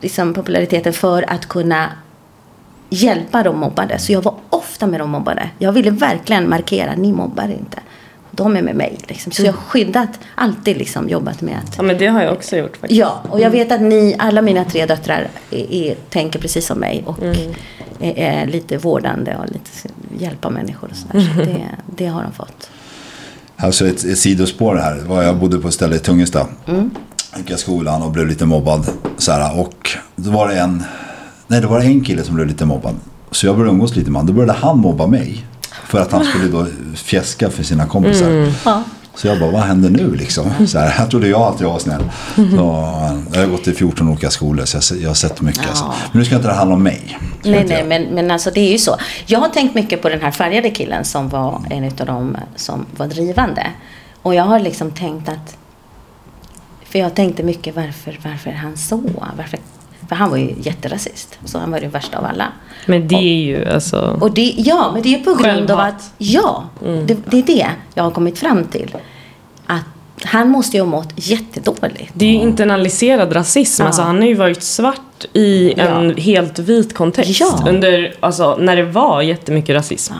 liksom, populariteten för att kunna hjälpa de mobbade. Så jag var ofta med de mobbade. Jag ville verkligen markera, ni mobbar inte de är med mig. Liksom. Så jag har skyddat, alltid liksom jobbat med att... Ja men det har jag också gjort faktiskt. Ja, och jag vet att ni, alla mina tre döttrar är, är, tänker precis som mig. Och mm. är, är, lite vårdande och lite hjälpa människor och sådär. Så det, (laughs) det har de fått. Alltså ett, ett sidospår här. Jag bodde på ett ställe i Tungesta. Mm. gick jag i skolan och blev lite mobbad. Så här, och då var det en, nej det var en kille som blev lite mobbad. Så jag började umgås lite med honom. Då började han mobba mig. För att han skulle då fjäska för sina kompisar. Så jag bara, vad händer nu liksom? Så här, jag trodde jag alltid var snäll. Så, jag har gått i 14 olika skolor så jag, jag har sett mycket. Alltså. Men nu ska inte det handla om mig. Nej, nej, jag. men, men alltså det är ju så. Jag har tänkt mycket på den här färgade killen som var en av dem som var drivande. Och jag har liksom tänkt att... För jag tänkte mycket varför, varför är han så? Varför, för han var ju jätterasist. Så han var den värsta av alla. Men det är ju alltså... Och det, ja, men det är på grund av Självhat. att... Ja, det, det är det jag har kommit fram till. Att han måste ju ha mått jättedåligt. Det är ju internaliserad rasism. Ja. Alltså, han har ju varit svart i en Ja. helt vit kontext. Ja. Under, alltså, när det var jättemycket rasism.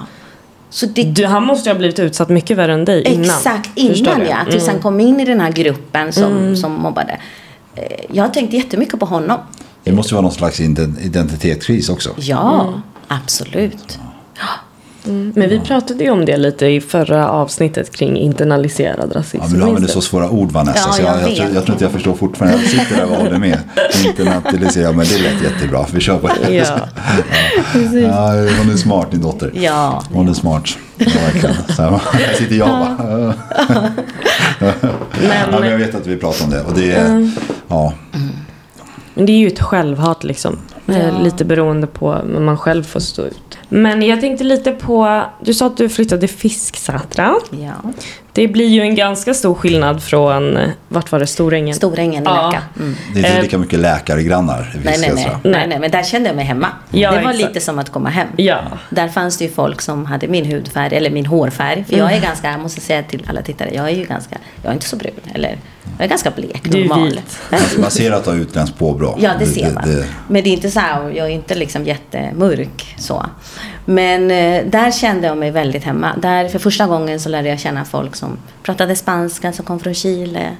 Så det, Du, han måste ju ha blivit utsatt mycket värre än dig innan. Exakt, innan ja. Tills han kom in i den här gruppen som, Mm. som mobbade. Eh, Jag har tänkt jättemycket på honom. Det måste vara någon slags ident- identitetskris också. Ja, Mm. absolut. Men vi pratade ju om det lite i förra avsnittet kring internaliserad rasism. Ja, men du använder så svåra ord Vanessa. Ja, så jag, jag jag, tror, jag tror inte jag förstår fortfarande. Jag sitter där och håller med. Internalisera, men det lät jättebra. Vi kör på det. Ja. Ja, hon är smart din dotter. Ja. Hon är smart. Ja, verkligen. Så här, här sitter jag bara. Ja, men jag vet att vi pratar om det. Och det är, ja, Men det är ju ett självhat liksom. Eh, Ja. Lite beroende på vad man själv får stå ut. Men jag tänkte lite på, du sa att du flyttade till Fisksätra. Ja. Det blir ju en ganska stor skillnad från, eh, vart var det, Storängen? Storängen i Ja. Nacka. Mm. det är inte Eh, lika mycket läkargrannar i Nej, nej, nej, nej, nej. Men där kände jag mig hemma. Ja, det var exakt. lite som att komma hem. Ja. Där fanns det ju folk som hade min hudfärg, eller min hårfärg. För jag är ganska, jag måste säga till alla tittare, jag är ju ganska, jag är inte så brun. Eller, jag är ganska blek, Du är normal. vit. Man ser att du har utländskt påbrå. Ja, det ser man. det- Men det är inte så här, jag är inte liksom jättemörk så. Men eh, där kände jag mig väldigt hemma. Där för första gången så lärde jag känna folk som pratade spanska, som kom från Chile.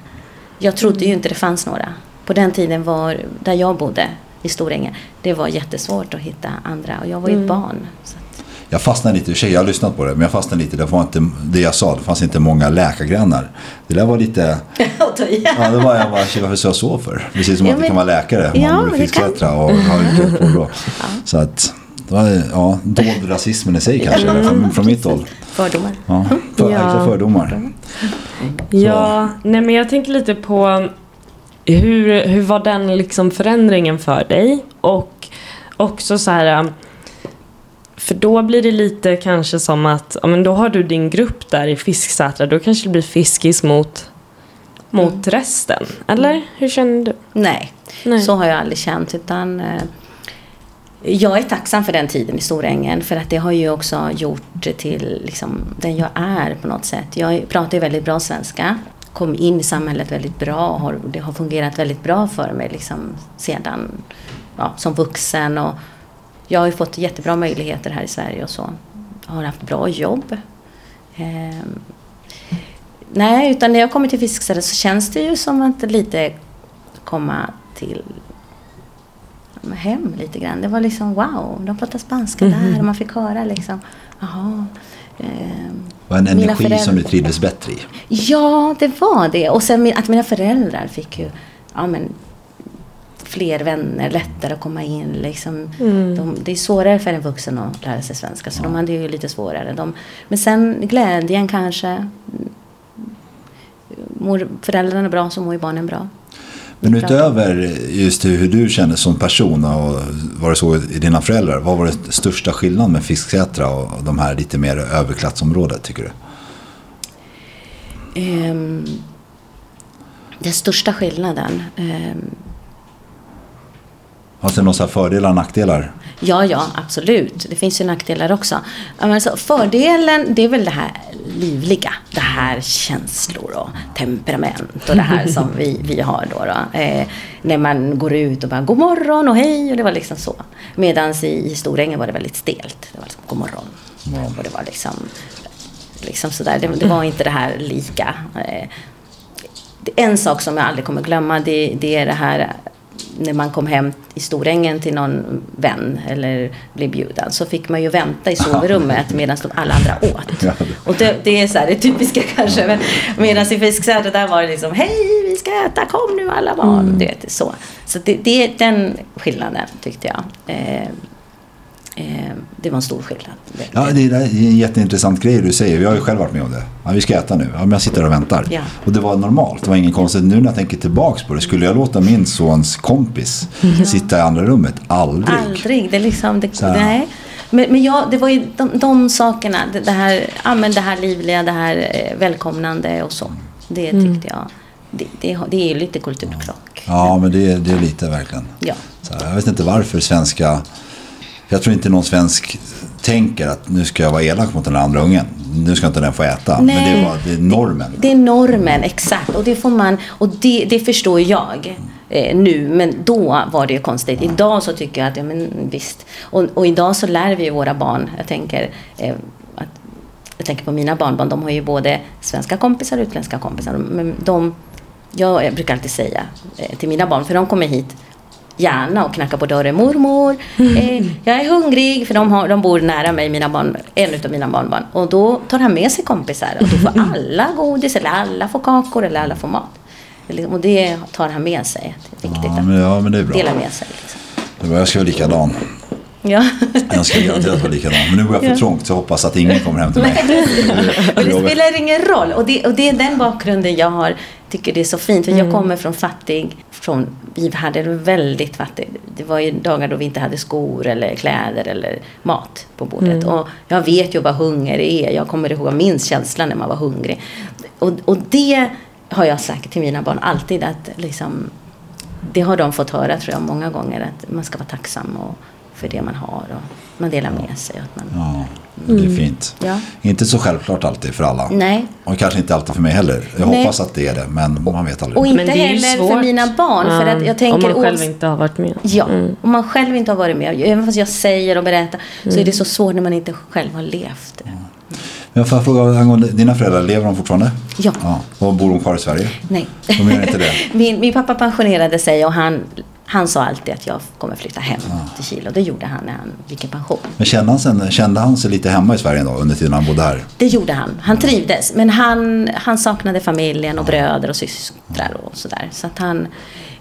Jag trodde ju inte det fanns några. På den tiden var, där jag bodde, i Storänge, det var jättesvårt att hitta andra. Och jag var ju ett barn. Så. Att- Jag fastnade lite, i sig, jag har lyssnat på det, men jag fastnade lite. Det var inte det jag sa, det fanns inte många läkargrannar. Det där var lite, (laughs) Och då- ja det var jag bara, "Shit, varför sa jag så för? Precis som Ja, att det men- kan vara läkare, Ja, man bor i det kan- Fisksätra och har utländskt påbrå. Så att, det var, ja, dold rasismen i sig kanske, från, från mitt håll. Fördomar. Ja, för, Ja. Fördomar. Ja, nej men jag tänker lite på hur, hur var den liksom förändringen för dig? Och också så här, för då blir det lite kanske som att, ja men då har du din grupp där i Fisksätra, då kanske det blir fiskis mot, mot resten. Eller? Hur känner du? Nej, Nej. så har jag aldrig känt. Utan, eh, jag är tacksam för den tiden i Storängen. För att det har ju också gjort till liksom, den jag är på något sätt. Jag pratar ju väldigt bra svenska. Kom in i samhället väldigt bra. Och har, det har fungerat väldigt bra för mig liksom, sedan ja, som vuxen. Och jag har ju fått jättebra möjligheter här i Sverige och så. Jag har haft bra jobb. Ehm, Nej, utan när jag kommer till Fisksätra så känns det ju som att lite komma till hem lite grann. Det var liksom wow, de pratar spanska där och man fick höra liksom, jaha. Det var en energi som du trivdes bättre i. Ja, det var det. Och sen att mina föräldrar fick ju ja, men, fler vänner, lättare att komma in. Liksom. De, det är svårare för en vuxen att lära sig svenska, så de hade ju lite svårare. De, men sen glädjen kanske. Mår föräldrarna bra så mår ju barnen bra. Men utöver just hur du kände som person och var det så i dina föräldrar. Vad var det största skillnaden med Fisksätra och de här lite mer överklassområdet tycker du? Ehm, den största skillnaden? ehm, Det några så fördelar och nackdelar? Ja, ja, absolut. Det finns ju nackdelar också. Alltså, fördelen, det är väl det här livliga. Det här känslor och temperament och det här som vi, (laughs) vi har då. då. Eh, när man går ut och bara god morgon och hej och det var liksom så. Medan i, i Storängen var det väldigt stelt. Det var liksom god morgon. Och det var liksom, liksom sådär. Det, det var inte det här lika. Eh, en sak som jag aldrig kommer glömma det, det är det här när man kom hem i Storängen till någon vän eller blev bjuden så fick man ju vänta i sovrummet medan de alla andra åt. Och det, det är så här, det typiska (laughs) kanske. Men medan i Fisksätra där var det liksom hej vi ska äta, kom nu alla barn. Du vet, så så det, det är den skillnaden tyckte jag. Eh, det var en stor skillnad. Ja, det är en jätteintressant grej du säger. Vi har ju själv varit med om det. Ja, vi ska äta nu. Ja, men jag sitter och väntar. Ja. Och det var normalt. Det var ingen konstigt. Nu när jag tänker tillbaks på det. Skulle jag låta min sons kompis sitta i andra rummet? Aldrig. Aldrig. Det är liksom, det, nej. Men, men ja, det var ju de, de sakerna. Det, det, här, ja, men det här livliga, det här eh, välkomnande och så. Det tyckte jag. Det, det, det är ju lite kulturkrock. Ja, men det, är- det är lite verkligen. Ja. Så här, jag vet inte varför svenska... Jag tror inte någon svensk tänker att nu ska jag vara elak mot den andra ungen. Nu ska inte den få äta. Men det är, Nej. bara, det är normen. Det är normen, exakt. Och det får man, och det, det förstår jag eh, nu. Men då var det ju konstigt. Idag så tycker jag att, ja men visst. Och, och idag så lär vi våra barn, jag tänker, eh, att, jag tänker på mina barnbarn, de har ju både svenska kompisar och utländska kompisar. Men de, jag brukar alltid säga eh, till mina barn, för de kommer hit gärna och knackar på dörren. Mormor, eh, jag är hungrig. För de, har, de bor nära mig, mina barn, en av mina barnbarn. Och då tar han med sig kompisar. Och då får alla (laughs) godis, eller alla får kakor, eller alla får mat. Eller- Och det tar han med sig. Det är viktigt Ja, men, ja, men det är bra. dela med sig. Liksom. Det var, jag ska vara likadan. Ja. Jag ska garanterat vara likadan. Men nu går jag för Ja. trångt så jag hoppas att ingen kommer hem till mig. Men det spelar ingen roll. Och det, och det är den bakgrunden jag har, tycker det är så fint. För jag kommer från fattig, från, vi hade väldigt fattigt. Det var ju dagar då vi inte hade skor eller kläder eller mat på bordet. Och jag vet ju vad hunger är. Jag kommer ihåg, minns känslan när man var hungrig. Och, och det har jag sagt till mina barn alltid att liksom, det har de fått höra tror jag många gånger att man ska vara tacksam och, för det man har och man delar med sig. Att man, Ja, det är fint. Ja. Inte så självklart alltid för alla. Nej. Och kanske inte alltid för mig heller. Jag Nej. hoppas att det är det, men man vet aldrig. Och inte heller för mina barn. För att jag tänker, om man själv inte har varit med. Ja, om man själv inte har varit med. Även fast jag säger och berättar så är det så svårt när man inte själv har levt. Jag får fråga angående dina föräldrar, lever de fortfarande? Ja. ja. Och bor de kvar i Sverige? Nej. De gör inte det? (laughs) min, min pappa pensionerade sig och han, han sa alltid att jag kommer flytta hem till Chile. Och det gjorde han när han gick i pension. Men kände han, sen, kände han sig lite hemma i Sverige då, under tiden han bodde här? Det gjorde han. Han trivdes. Men han, han saknade familjen och bröder och systrar och sådär. Så att han...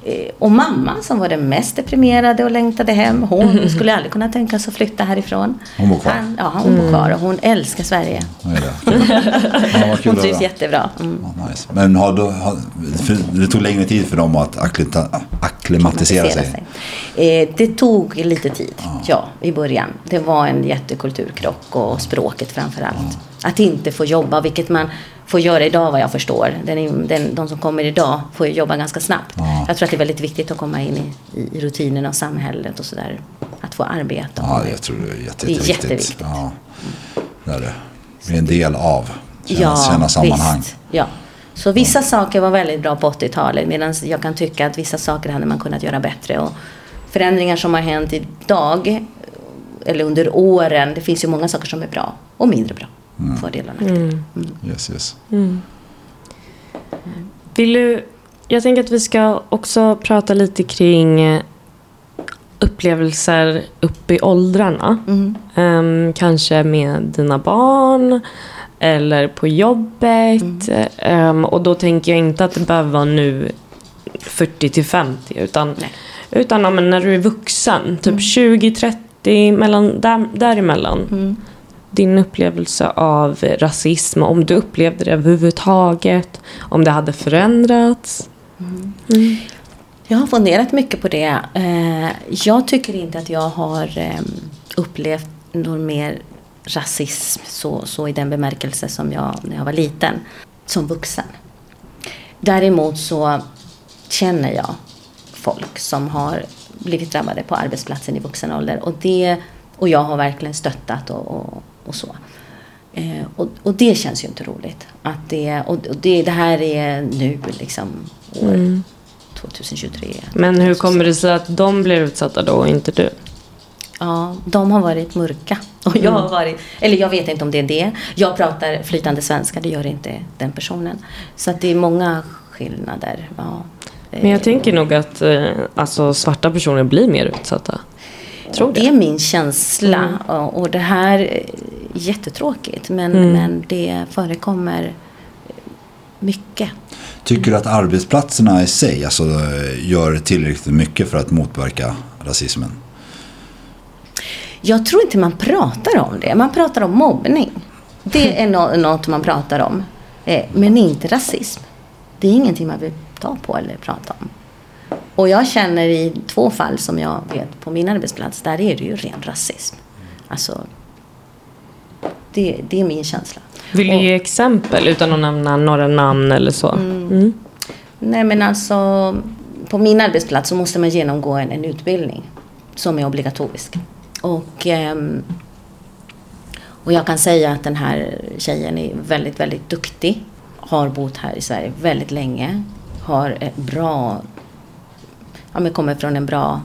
eh, Och mamma som var den mest deprimerade och längtade hem. Hon (laughs) skulle aldrig kunna tänka sig att flytta härifrån. Hon bor kvar? Han, ja, hon bor kvar och hon älskar Sverige. Ja, (laughs) Hon trivs jättebra. Mm. Ja, nice. Men har, då, har, det tog längre tid för dem att akklimatisera sig? Eh, det tog lite tid, ja, i början. Det var en jättekulturkrock och språket framför allt. Att inte få jobba, vilket man får göra idag vad jag förstår. Den, den, de som kommer idag får jobba ganska snabbt. Ja. Jag tror att det är väldigt viktigt att komma in i, i, rutinerna och samhället och sådär. Att få arbeta. Ja, jag tror det är, jätte, Det är jätteviktigt. jätteviktigt. Ja, det är det. Det är en del av. Känna, känna sammanhang. Visst, ja. Så vissa saker var väldigt bra på 80-talet medan jag kan tycka att vissa saker hade man kunnat göra bättre. Och förändringar som har hänt idag eller under åren, det finns ju många saker som är bra och mindre bra. Fördelar och nackdelar. Yes, yes. Vill du, jag tänker att vi ska också prata lite kring eh, upplevelser upp i åldrarna. Mm. Ehm, kanske med dina barn eller på jobbet. Mm. Ehm, och då tänker jag inte att det behöver vara nu 40 till 50 utan, Nej. utan ja, men när du är vuxen. Typ 20-30, mellan, där, däremellan. Mm. Din upplevelse av rasism, om du upplevde det överhuvudtaget, om det hade förändrats. Jag har funderat mycket på det. Eh, Jag tycker inte att jag har eh, upplevt någon mer rasism så, så i den bemärkelse som jag när jag var liten, som vuxen. Däremot så känner jag folk som har blivit drabbade på arbetsplatsen i vuxen ålder. Och, det, och jag har verkligen stöttat och, och, och så. Eh, och, och det känns ju inte roligt. Att det, och och det, det här är nu liksom år 2023. Men hur kommer det sig att de blir utsatta då och inte du? Ja, de har varit mörka. (laughs) Och jag har varit, eller jag vet inte om det är det. Jag pratar flytande svenska, det gör inte den personen. Så att det är många skillnader. Ja. Men jag tänker nog att eh, alltså, svarta personer blir mer utsatta. Tror det det. är min känsla. Mm. Och, det här är jättetråkigt. Men, Mm. men det förekommer mycket. Tycker du att arbetsplatserna i sig alltså, gör tillräckligt mycket för att motverka rasismen? Jag tror inte man pratar om det. Man pratar om mobbning. Det (laughs) är nå- något man pratar om. Eh, men inte rasism. Det är ingenting man vill ta på eller prata om. Och jag känner i två fall som jag vet på min arbetsplats, där är det ju ren rasism. Alltså, det, det är min känsla. Vill du ge exempel utan att nämna några namn eller så? Mm. Nej men alltså på min arbetsplats så måste man genomgå en, en utbildning som är obligatorisk. Och, ehm, och jag kan säga att den här tjejen är väldigt, väldigt duktig. Har bott här i Sverige väldigt länge. Har ett bra, ja men kommer från en bra,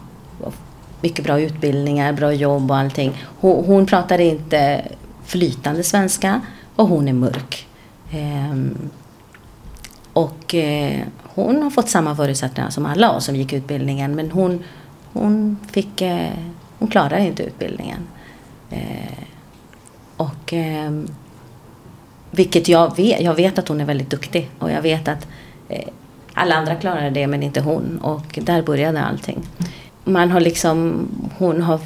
mycket bra utbildningar, bra jobb och allting. Hon, hon pratar inte flytande svenska och hon är mörk. Ehm, och eh, hon har fått samma förutsättningar som alla oss som gick utbildningen. Men hon, hon, fick, eh, hon klarade inte utbildningen. Eh, och ehm, vilket jag vet, jag vet att hon är väldigt duktig. Och jag vet att eh, alla andra klarade det men inte hon. Och där började allting. Man har liksom, hon har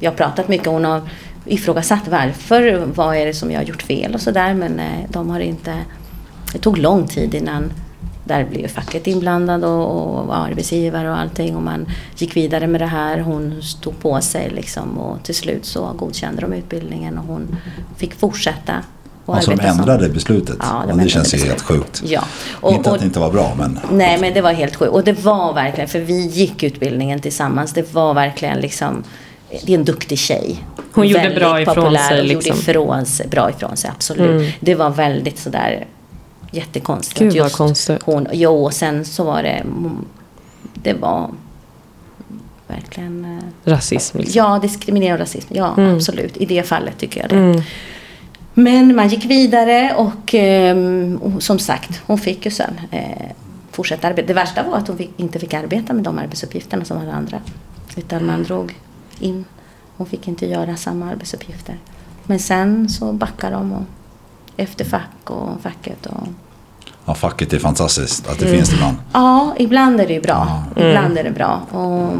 jag har pratat mycket. Hon har ifrågasatt varför. Vad är det som jag har gjort fel och sådär. Men eh, de har inte... Det tog lång tid innan där blev ju facket inblandad och, och arbetsgivare och allting. Och man gick vidare med det här. Hon stod på sig liksom. Och till slut så godkände de utbildningen och hon fick fortsätta och Alltså de arbeta som- ändrade beslutet. Ja, de Ja, det ändrade känns ju helt sjukt. Ja. inte att det inte var bra, men Nej, men det var helt sjukt. Och det var verkligen, för vi gick utbildningen tillsammans. Det var verkligen liksom, det är en duktig tjej. Hon gjorde Väldigt bra ifrån populär sig, och liksom. gjorde ifrån sig, bra ifrån sig, absolut. Mm. Det var väldigt sådär jättekonstigt. Gud, vad Just konstigt. Hon, jo, och sen så var det, det var verkligen, eh, Rasism liksom. ja, diskriminering och rasism. Ja, Mm. absolut. I det fallet tycker jag det. Mm. Men man gick vidare och, ehm, och som sagt, hon fick ju sen eh, fortsätta arbeta. Det värsta var att hon fick, inte fick arbeta med de arbetsuppgifterna som alla andra. Utan man drog in. Hon fick inte göra samma arbetsuppgifter. Men sen så backade de och, efter fack och facket. Och, ja, facket är fantastiskt att det Mm. finns ibland. Ja, ibland är det ju bra. Ibland är det bra. Och,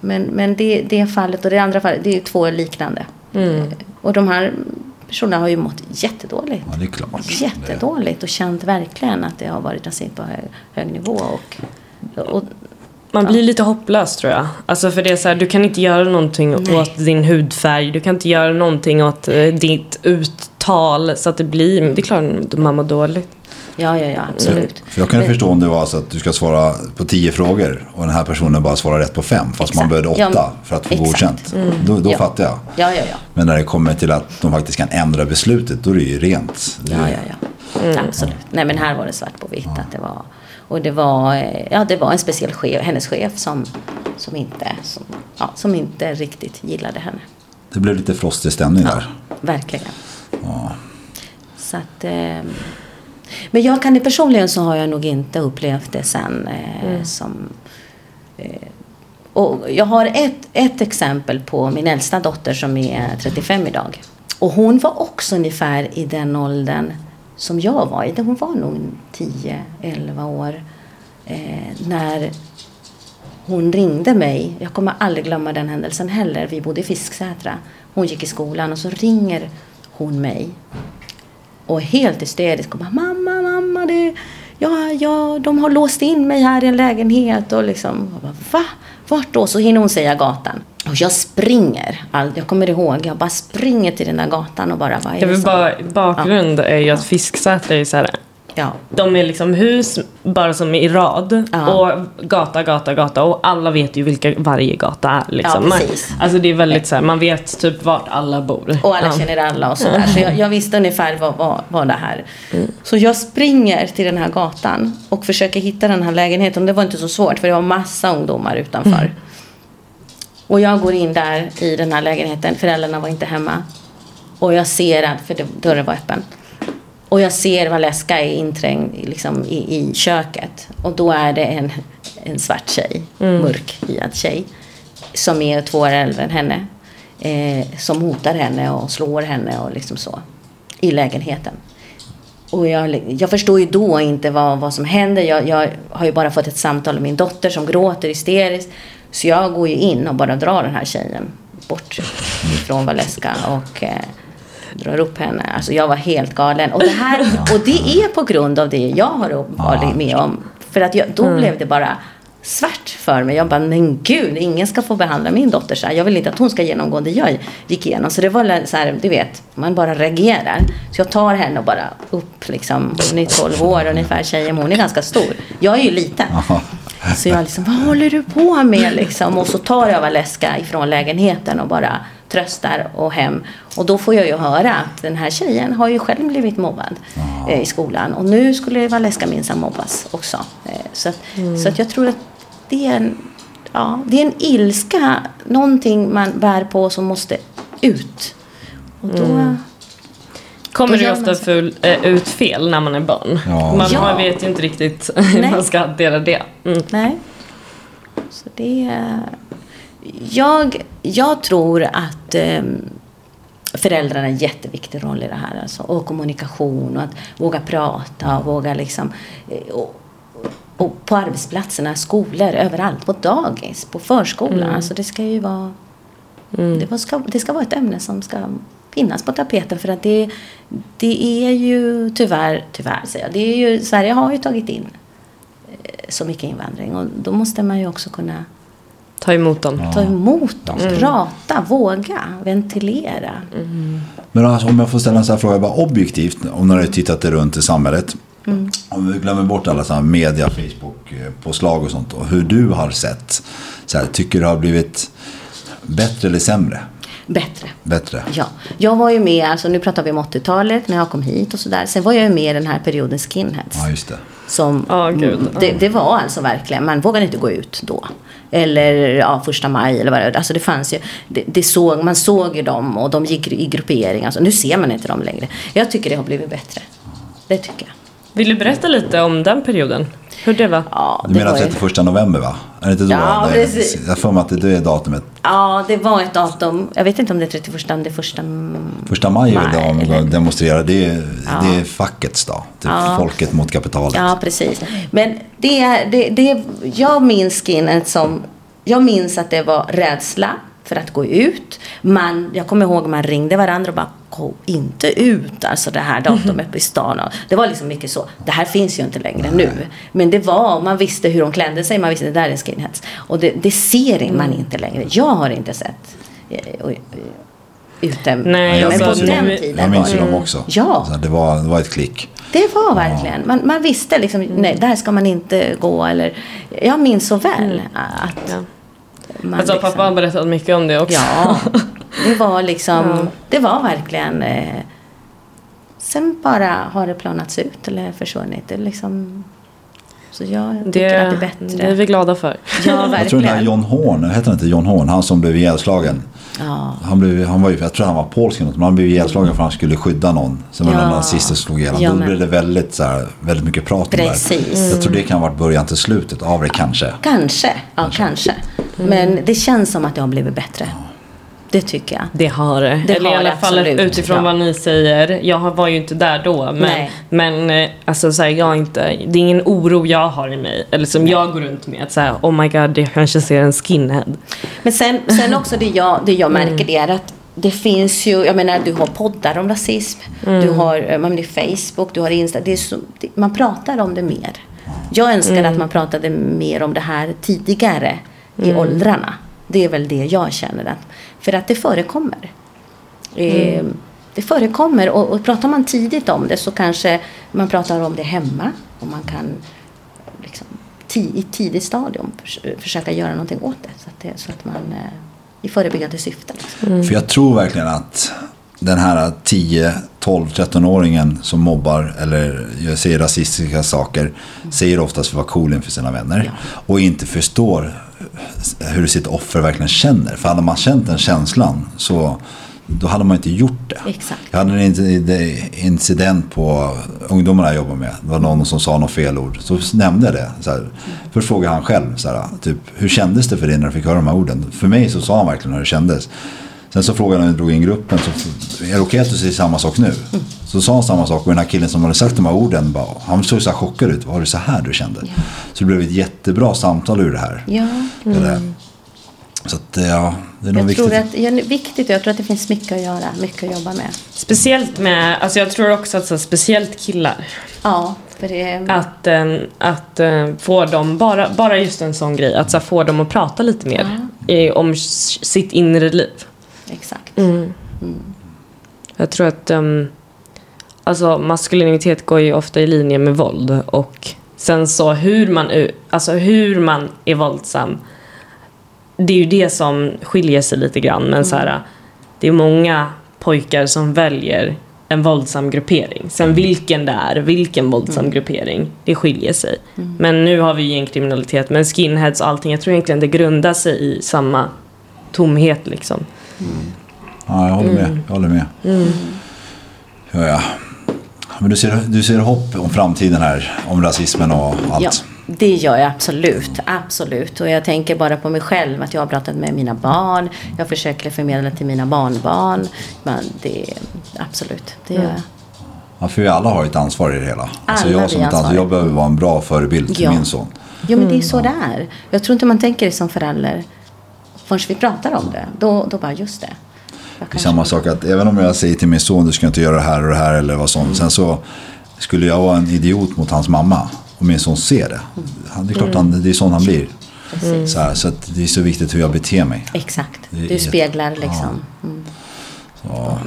men men det, det fallet och det andra fallet, det är ju två liknande. Mm. Och de här personerna har ju mått jättedåligt. Ja, det är klart. Jättedåligt och känt verkligen att det har varit rasism på hög, hög nivå. Och, och, Man blir lite hopplös tror jag. Alltså för det är så här, du kan inte göra någonting Nej. åt din hudfärg. Du kan inte göra någonting åt eh, ditt uttal. Så att det blir, det är klart man mår dåligt. Ja, ja, ja, absolut. För jag kan Men- förstå om det var så att du ska svara på tio frågor och den här personen bara svarar rätt på fem. Fast man Exakt. behövde åtta Ja, för att få exakt. godkänt. Då, då Ja. fattar jag. Ja, ja, ja. Men när det kommer till att de faktiskt kan ändra beslutet, då är det ju rent. Det Ja, ja, ja. Absolut. Nej, men här var det svart på vitt att det var... Och det var, eh, ja, det var en speciell chef, hennes chef som, som, inte, som, ja, som inte riktigt gillade henne. Det blev lite frostig stämning där. Verkligen. Så att, eh, men jag kan personligen så har jag nog inte upplevt det sen eh, som... Eh, och jag har ett, ett exempel på min äldsta dotter som är 35 idag. Och hon var också ungefär i den åldern som jag var i. Hon var nog 10-11 år. Eh, när hon ringde mig. Jag kommer aldrig glömma den händelsen heller. Vi bodde i Fisksätra. Hon gick i skolan och så ringer hon mig. Och helt hysterisk. Och bara, mamma, mamma, det, ja, ja, de har låst in mig här i en lägenhet. Och liksom, jag bara, va? Vart då? Så hinner hon säga gatan. Och jag springer. Jag kommer ihåg, jag bara springer till den där gatan och bara, vad är det som... bara, bakgrund är ju att Fisksätra är så här. Ja, De är liksom hus bara som i rad. Ja. Och gata, gata, gata. Och alla vet ju vilka varje gata är. Liksom. Ja, Man- precis. alltså det är väldigt så här, man vet typ vart alla bor. Och alla Ja. känner alla och sådär. Så jag, jag visste ungefär vad, vad, vad det här. Mm. Så jag springer till den här gatan och försöker hitta den här lägenheten. Det var inte så svårt för det var massa ungdomar utanför. Mm. Och jag går in där i den här lägenheten. Föräldrarna var inte hemma. Och jag ser att, för dörren var öppen. Och jag ser Valeska är inträngd i- liksom, i, i köket. Och då är det en, en svart tjej, mörkhyad tjej. Som är två år äldre än henne. Eh, som hotar henne och slår henne och liksom så. I lägenheten. Och jag, jag förstår ju då inte vad, vad som händer. Jag, jag har ju bara fått ett samtal med min dotter som gråter hysteriskt. Så jag går ju in och bara drar den här tjejen bort ifrån Valeska och eh, drar upp henne. Alltså jag var helt galen. Och det, här, och det är på grund av det jag har varit med om. För att jag, då blev det bara svart för mig. Jag bara, men gud, ingen ska få behandla min dotter så här. Jag vill inte att hon ska genomgå det jag gick igenom. Så det var så här, du vet, man bara reagerar. Så jag tar henne och bara upp liksom. Hon är 12 år ungefär, tjejen, men hon är ganska stor. Jag är ju liten. Så jag liksom, vad håller du på med liksom? Och så tar jag Valeska ifrån lägenheten och bara tröstar och hem. Och då får jag ju höra att den här tjejen har ju själv blivit mobbad eh, i skolan. Och nu skulle Valeska minsann mobbas också. Eh, så, att, så att jag tror att det är en, ja, det är en ilska, någonting man bär på som måste ut. Och då, Kommer Då det ofta ful, eh, ut fel när man är barn. Ja. Man, Ja. man vet ju inte riktigt (laughs) hur Nej. man ska hantera det. Mm. Nej. Så det är... Jag, jag tror att eh, föräldrarna har en jätteviktig roll i det här. Alltså, och kommunikation och att våga prata och våga liksom... eh, Och, och på arbetsplatserna, skolor, överallt. På dagis, på förskolan. Alltså det ska ju vara... Det, var, ska, det ska vara ett ämne som ska finnas på tapeten. För att det, det är ju tyvärr, tyvärr säger jag, det är ju, Sverige har ju tagit in eh, så mycket invandring. Och då måste man ju också kunna Ta emot dem. ta emot dem, prata, våga, ventilera. Men alltså, om jag får ställa en sån här fråga bara objektivt. Om när du tittat runt i samhället. Om vi glömmer bort alla sådana media, Facebook-påslag och sånt. Och hur du har sett. Så här, tycker du har blivit bättre eller sämre? Bättre. Bättre. Ja, jag var ju med, alltså nu pratar vi om 80-talet när jag kom hit och sådär. Sen var jag ju med i den här perioden skinheads. Ja, just det. Som, Ja, gud. det, det var alltså verkligen, man vågade inte gå ut då. Eller ja, första maj eller vad det Alltså det fanns ju, det, det såg, man såg ju dem och de gick i gruppering. Alltså nu ser man inte dem längre. Jag tycker det har blivit bättre. Det tycker jag. Vill du berätta lite om den perioden? Hur det var? Ja, Du det menar var ju- 31 november va? Är det inte då? Ja, det precis. jag för mig att det är datumet. Ja, det var ett datum. Jag vet inte om det är 31, om det är första Första maj är det de eller? demonstrerar. Det är, det är fackets dag. Det är folket mot kapitalet. Ja, precis. Men det är, det, det, jag minns skinnet som, jag minns att det var rädsla för att gå ut. Man, jag kommer ihåg man ringde varandra och bara gå inte ut alltså det här datumet i stan. Och Det var liksom mycket så. Det här finns ju inte längre nu. Men det var, man visste hur de klädde sig. Man visste det där är skinheads. Och det, det ser man inte längre. Jag har inte sett eh, eh, ute. Nej, men på den tiden Jag minns ju dem också. Ja. Det, var, det var ett klick. Det var verkligen. Man, man visste liksom, nej, där ska man inte gå. Eller, jag minns så väl att Ja. Man Alltså, liksom, pappa har berättat mycket om det också. Ja, det var liksom, Ja. det var verkligen. Eh, sen bara har det planats ut eller försvunnit. Det liksom, så jag Det, tycker att det är det är bättre. vi glada för. Ja, Jag tror den här verkligen. John Horn, heter han inte John Horn? Han som blev ihjälslagen. Ja. Han, blev, han var jag tror han var polsk eller men han blev ihjälslagen för att han skulle skydda någon. Sen var det Ja. någon nazist som slog ihjäl honom. Ja, Då blev det väldigt, så här, väldigt mycket prat om Precis. det här. Jag tror det kan ha varit början till slutet av det kanske. Kanske, ja kanske. Men det känns som att det har blivit bättre. Det tycker jag. Det har det. Det Eller har i alla det, fall absolut. utifrån Ja. vad ni säger. Jag har- var ju inte där då. Men, Nej. men eh, alltså, så här, jag inte, det är ingen oro jag har i mig. Eller som jag går runt med. Att så här, oh my god, jag kanske ser en skinhead. Men sen, sen också det jag, det jag märker det är att det finns ju, jag menar du har poddar om rasism, du har eh, man, det Facebook, du har Insta, det är så, det, man pratar om det mer. Jag önskar att man pratade mer om det här tidigare i åldrarna. Det är väl det jag känner. Att, för att det förekommer. Eh, Det förekommer och, och pratar man tidigt om det så kanske man pratar om det hemma och man kan liksom, ti, i tidigt stadium förs- försöka göra någonting åt det. Så att, det, så att man eh, i förebyggande syfte. Liksom. För jag tror verkligen att den här 10, 12, 13-åringen som mobbar eller säger rasistiska saker säger oftast för att vara cool inför sina vänner. Och inte förstår hur sitt offer verkligen känner. För hade man känt den känslan så då hade man inte gjort det. Exakt. Jag hade en in- incident på ungdomarna jag jobbar med. Det var någon som sa något fel ord. Så nämnde jag det. Så här. Först frågade han själv, så här, typ, hur kändes det för dig när du fick höra de här orden? För mig så sa han verkligen hur det kändes. Sen så frågade han när vi drog in gruppen, så, är det okej att du säger samma sak nu? Så sa han samma sak och den här killen som hade sagt de här orden, bara, han såg så här chockad ut. Var det så här du kände? Så det blev ett jättebra samtal ur det här. Ja. Eller, så att, ja, det är nog Jag viktigt. tror att, ja, viktigt och jag tror att det finns mycket att göra, mycket att jobba med. Speciellt med, alltså jag tror också att så, speciellt killar. Ja, det... Att, eh, att eh, få dem, bara, bara just en sån grej, att så, få dem att prata lite mer i, om sitt inre liv. Exakt. Mm. Jag tror att um, alltså maskulinitet går ju ofta i linje med våld och sen så hur man, alltså hur man är våldsam det är ju det som skiljer sig lite grann men så här, det är många pojkar som väljer en våldsam gruppering. Sen vilken det är, vilken våldsam gruppering, det skiljer sig. Men nu har vi gängkriminalitet, men skinheads och allting, jag tror egentligen det grundar sig i samma tomhet liksom. Ja, jag håller med. Mm. Jag håller med. Mm. Ja, ja. Men du ser, du ser hopp om framtiden här, om rasismen och allt. Ja, det gör jag absolut. Absolut. Och jag tänker bara på mig själv. Att jag har pratat med mina barn. Jag försöker förmedla till mina barnbarn. Men det, absolut, det gör jag. Ja, för vi alla har ett ansvar i det hela. Alltså Alla jag som ett ansvar, jag behöver vara en bra förebild till Ja. min son. Jo, men det är så det är. Jag tror inte man tänker det som förälder. Förrän vi pratar om det. Då, då bara, just det. Det är samma sak att även om jag säger till min son du ska inte göra det här och det här eller vad sånt. Sen så skulle jag vara en idiot mot hans mamma och min son ser det. Han- Det är klart han, det är sån han blir. Precis. Så, här, så att det är så viktigt hur jag beter mig. Exakt. Är Du speglar liksom. Mm. Så,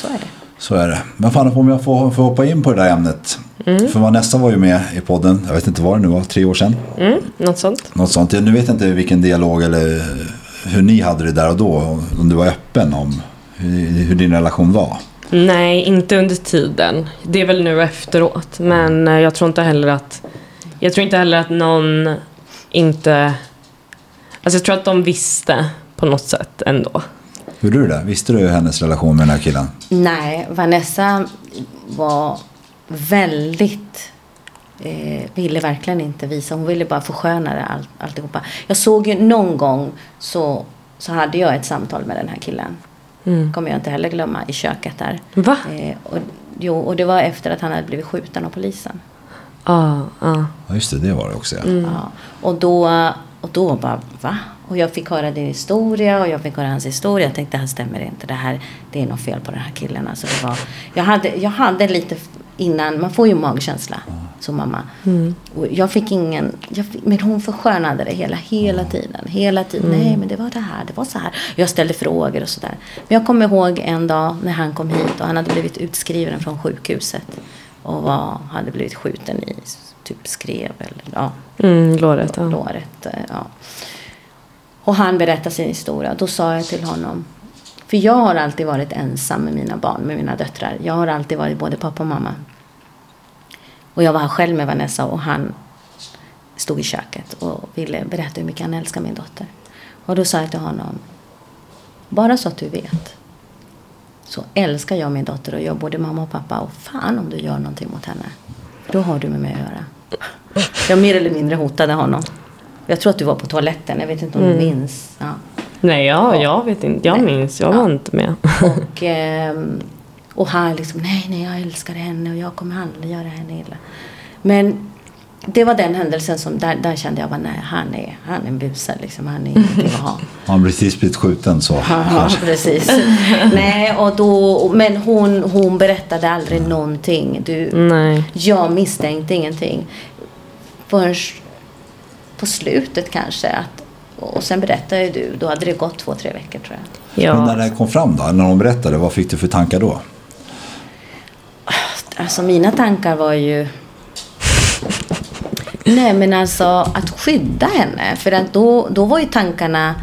Så är det. så är det. Men fan om jag får, får hoppa in på det där ämnet. För Vanessa var ju med i podden, jag vet inte vad det nu var, tre år sedan. Mm, något sånt. Något sånt. Nu vet jag inte vilken dialog eller hur ni hade det där och då. Om du var öppen om hur, hur din relation var. Nej, inte under tiden. Det är väl nu efteråt. Men eh, jag tror inte heller att... Jag tror inte heller att någon inte... Alltså jag tror att de visste på något sätt ändå. Hur du det? Visste du hennes relation med den här killen? Nej, Vanessa var väldigt... Eh, ville verkligen inte visa. Hon ville bara försköna det all, alltihopa. Jag såg ju någon gång så, så hade jag ett samtal med den här killen. Mm. kommer jag inte heller glömma i köket där. Va? Eh, och, jo, och det var efter att han hade blivit skjuten av polisen. Ah, ah. Ja just det, det var det också ja. Ja, och, då, och då bara, va? Och jag fick höra din historia och jag fick höra hans historia. Jag tänkte, det här stämmer inte. Det här, det är något fel på den här killen. Alltså det var, jag, hade, jag hade lite innan, man får ju magkänsla som mamma. Och jag fick ingen, jag fick, men hon förskönade det hela, hela tiden. Hela tiden. Nej, men det var det här, det var så här. Jag ställde frågor och sådär. Men jag kommer ihåg en dag när han kom hit och han hade blivit utskriven från sjukhuset. Och var, hade blivit skjuten i typ skrev eller ja, Mm, låret. Ja. låret. eh, Ja. Och han berättade sin historia. Då sa jag till honom. För jag har alltid varit ensam med mina barn, med mina döttrar. Jag har alltid varit både pappa och mamma. Och jag var här själv med Vanessa och han stod i köket och ville berätta hur mycket han älskar min dotter. Och då sa jag till honom. Bara så att du vet. Så älskar jag min dotter och jag både mamma och pappa. Och fan om du gör någonting mot henne. Då har du med mig att göra. Jag mer eller mindre hotade honom. Jag tror att du var på toaletten. Jag vet inte om du minns. Ja. Nej, ja, jag vet inte. Jag minns. Jag var inte med. (laughs) Och, ehm, och han liksom, nej, nej, jag älskar henne och jag kommer aldrig göra henne illa. Men det var den händelsen som, där, där kände jag, bara, nej, han är, han är en buse liksom. Han är ingenting att (laughs) ha. Har han precis blivit skjuten så Ja, (laughs) precis. Nej, och då, men hon, hon berättade aldrig någonting. Du, Nej. jag misstänkte ingenting. Förrän på slutet kanske. Att, och sen berättade ju du, då hade det gått två, tre veckor tror jag. Men när Ja. det kom fram då, när hon berättade, vad fick du för tankar då? Alltså mina tankar var ju... Nej men alltså att skydda henne. För att då, då var ju tankarna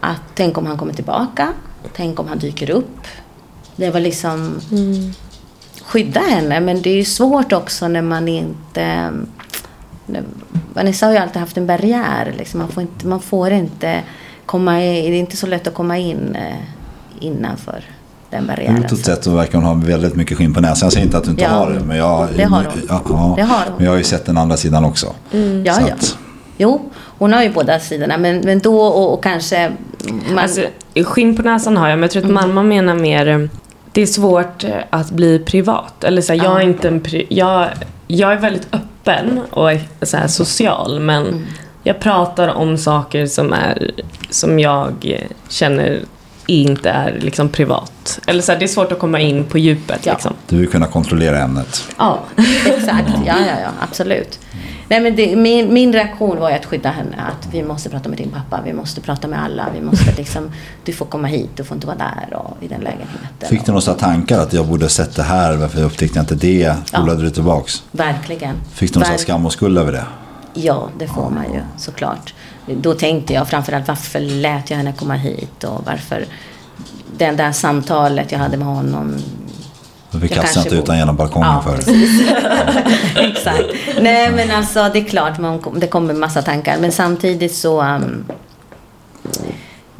att tänk om han kommer tillbaka. Tänk om han dyker upp. Det var liksom skydda henne. Men det är ju svårt också när man inte... Vanessa har ju alltid haft en barriär. Liksom. Man, får inte, man får inte komma i, Det är inte så lätt att komma in eh, innanför den barriären. Utåt sett så verkar hon ha väldigt mycket skinn på näsan. Jag säger inte att du inte Ja, har det. Men jag, det har hon. Ja, ja. Det har hon. Men jag har ju sett den andra sidan också. Ja, Så ja. att- Jo, hon har ju båda sidorna. Men, men då och, och kanske... Man, Alltså, skinn på näsan har jag, men jag tror att mamma menar mer eh, det är svårt eh, att bli privat. Eller så här, jag, är inte en pri- jag, jag är väldigt öppen och är så här, social, men jag pratar om saker som, är, som jag känner inte är liksom privat. Eller så här, det är svårt att komma in på djupet. Liksom. Du vill kunna kontrollera ämnet. Ja, exakt. Ja, ja, ja, absolut. Nej, men det, min, min reaktion var ju att skydda henne. Att vi måste prata med din pappa, vi måste prata med alla. Vi måste liksom, du får komma hit, du får inte vara där och, i den lägenheten. Fick du några tankar att jag borde ha sett det här? Varför upptäckte jag inte det? Spolade du tillbaks? Verkligen. Fick du någon Verk- skam och skuld över det? Ja, det får man ju såklart. Då tänkte jag framförallt varför lät jag henne komma hit och varför det där samtalet jag hade med honom. Vi jag kastar inte ut den genom balkongen Ja, för. precis. (laughs) Exakt. Nej, men alltså det är klart, man, det kommer en massa tankar. Men samtidigt så... um,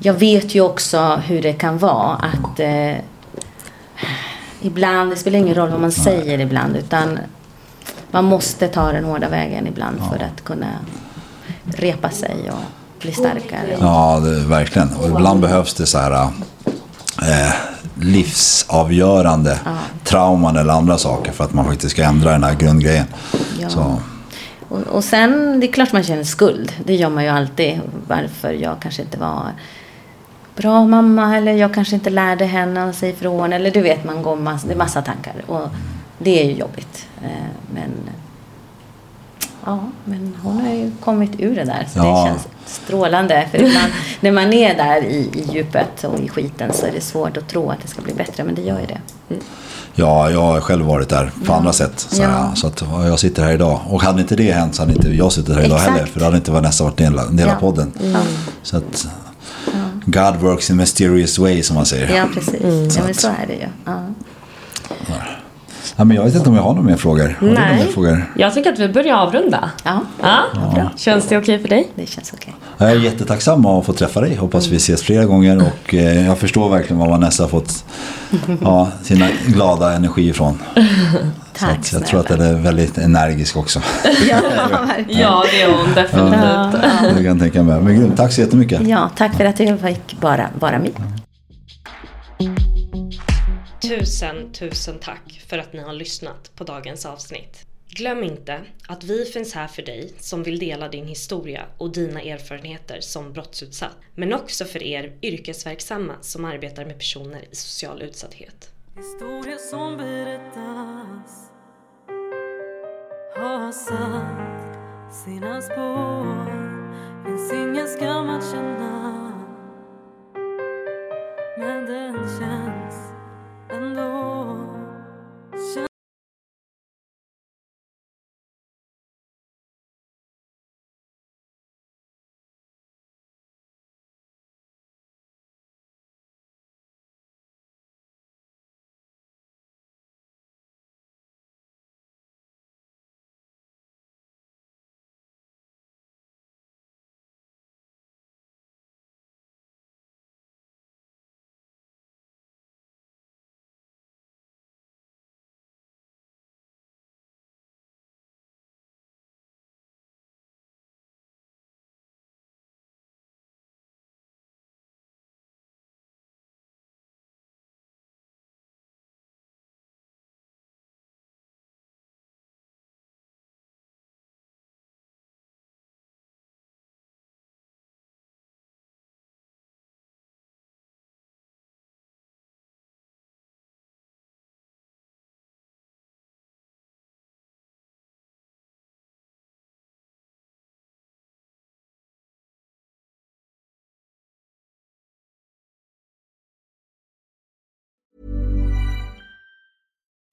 jag vet ju också hur det kan vara att eh, ibland, det spelar ingen roll vad man säger ibland, utan man måste ta den hårda vägen ibland för att kunna repa sig och bli starkare. Ja, det, verkligen. Och ibland behövs det så här eh, livsavgörande trauman eller andra saker för att man faktiskt ska ändra den här grundgrejen. Ja. Så, Och, och sen, det är klart man känner skuld. Det gör man ju alltid. Varför jag kanske inte var bra mamma eller jag kanske inte lärde henne att säga ifrån. Eller du vet, man går massa, det är massa tankar. Och det är ju jobbigt. Eh, Men ja, men hon har ju kommit ur det där. Så Ja. det känns strålande. För ibland när man är där i, i djupet och i skiten så är det svårt att tro att det ska bli bättre. Men det gör ju det. ja, jag har själv varit där på Ja. andra sätt. Så, Ja. så att ja, jag sitter här idag. Och hade inte det hänt så hade inte jag suttit här idag Exakt. heller. För det hade inte Vanessa varit en del, del av podden. Ja. Så att God works in mysterious way som man säger. Ja, precis. Så Ja, men så är det ju. Ja. Ja, men jag vet inte om jag har några mer frågor. Har några mer Nej, frågor? jag tycker att vi börjar avrunda. Ja, Ja. bra. Känns det okej för dig? Det känns okej. Jag är jättetacksam att få träffa dig. Hoppas vi ses flera gånger. Och eh, jag förstår verkligen var Vanessa har fått ja, sina glada energi ifrån. (laughs) Så Tack att jag tror att den är väldigt energisk också. Ja, (laughs) verkligen. Ja, det är hon definitivt. Det kan jag tänka mig. Men grymt, tack så jättemycket. Ja, tack för att jag fick bara vara med. Tusen, tusen tack för att ni har lyssnat på dagens avsnitt. Glöm inte att vi finns här för dig som vill dela din historia och dina erfarenheter som brottsutsatt. Men också för er yrkesverksamma som arbetar med personer i social utsatthet. Historia som berättas har satt sina spår Finns ingen skam att känna Men den känns 很多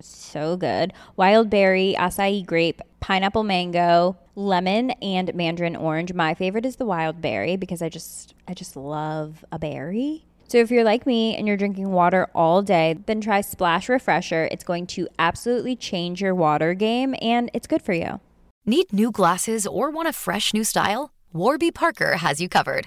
so good wild berry, acai grape, pineapple mango, lemon, and mandarin orange. My favorite is the wild berry because I just I just love a berry. So if you're like me and you're drinking water all day, then try Splash Refresher. It's going to absolutely change your water game and it's good for you. Need new glasses or want a fresh new style? Warby Parker has you covered.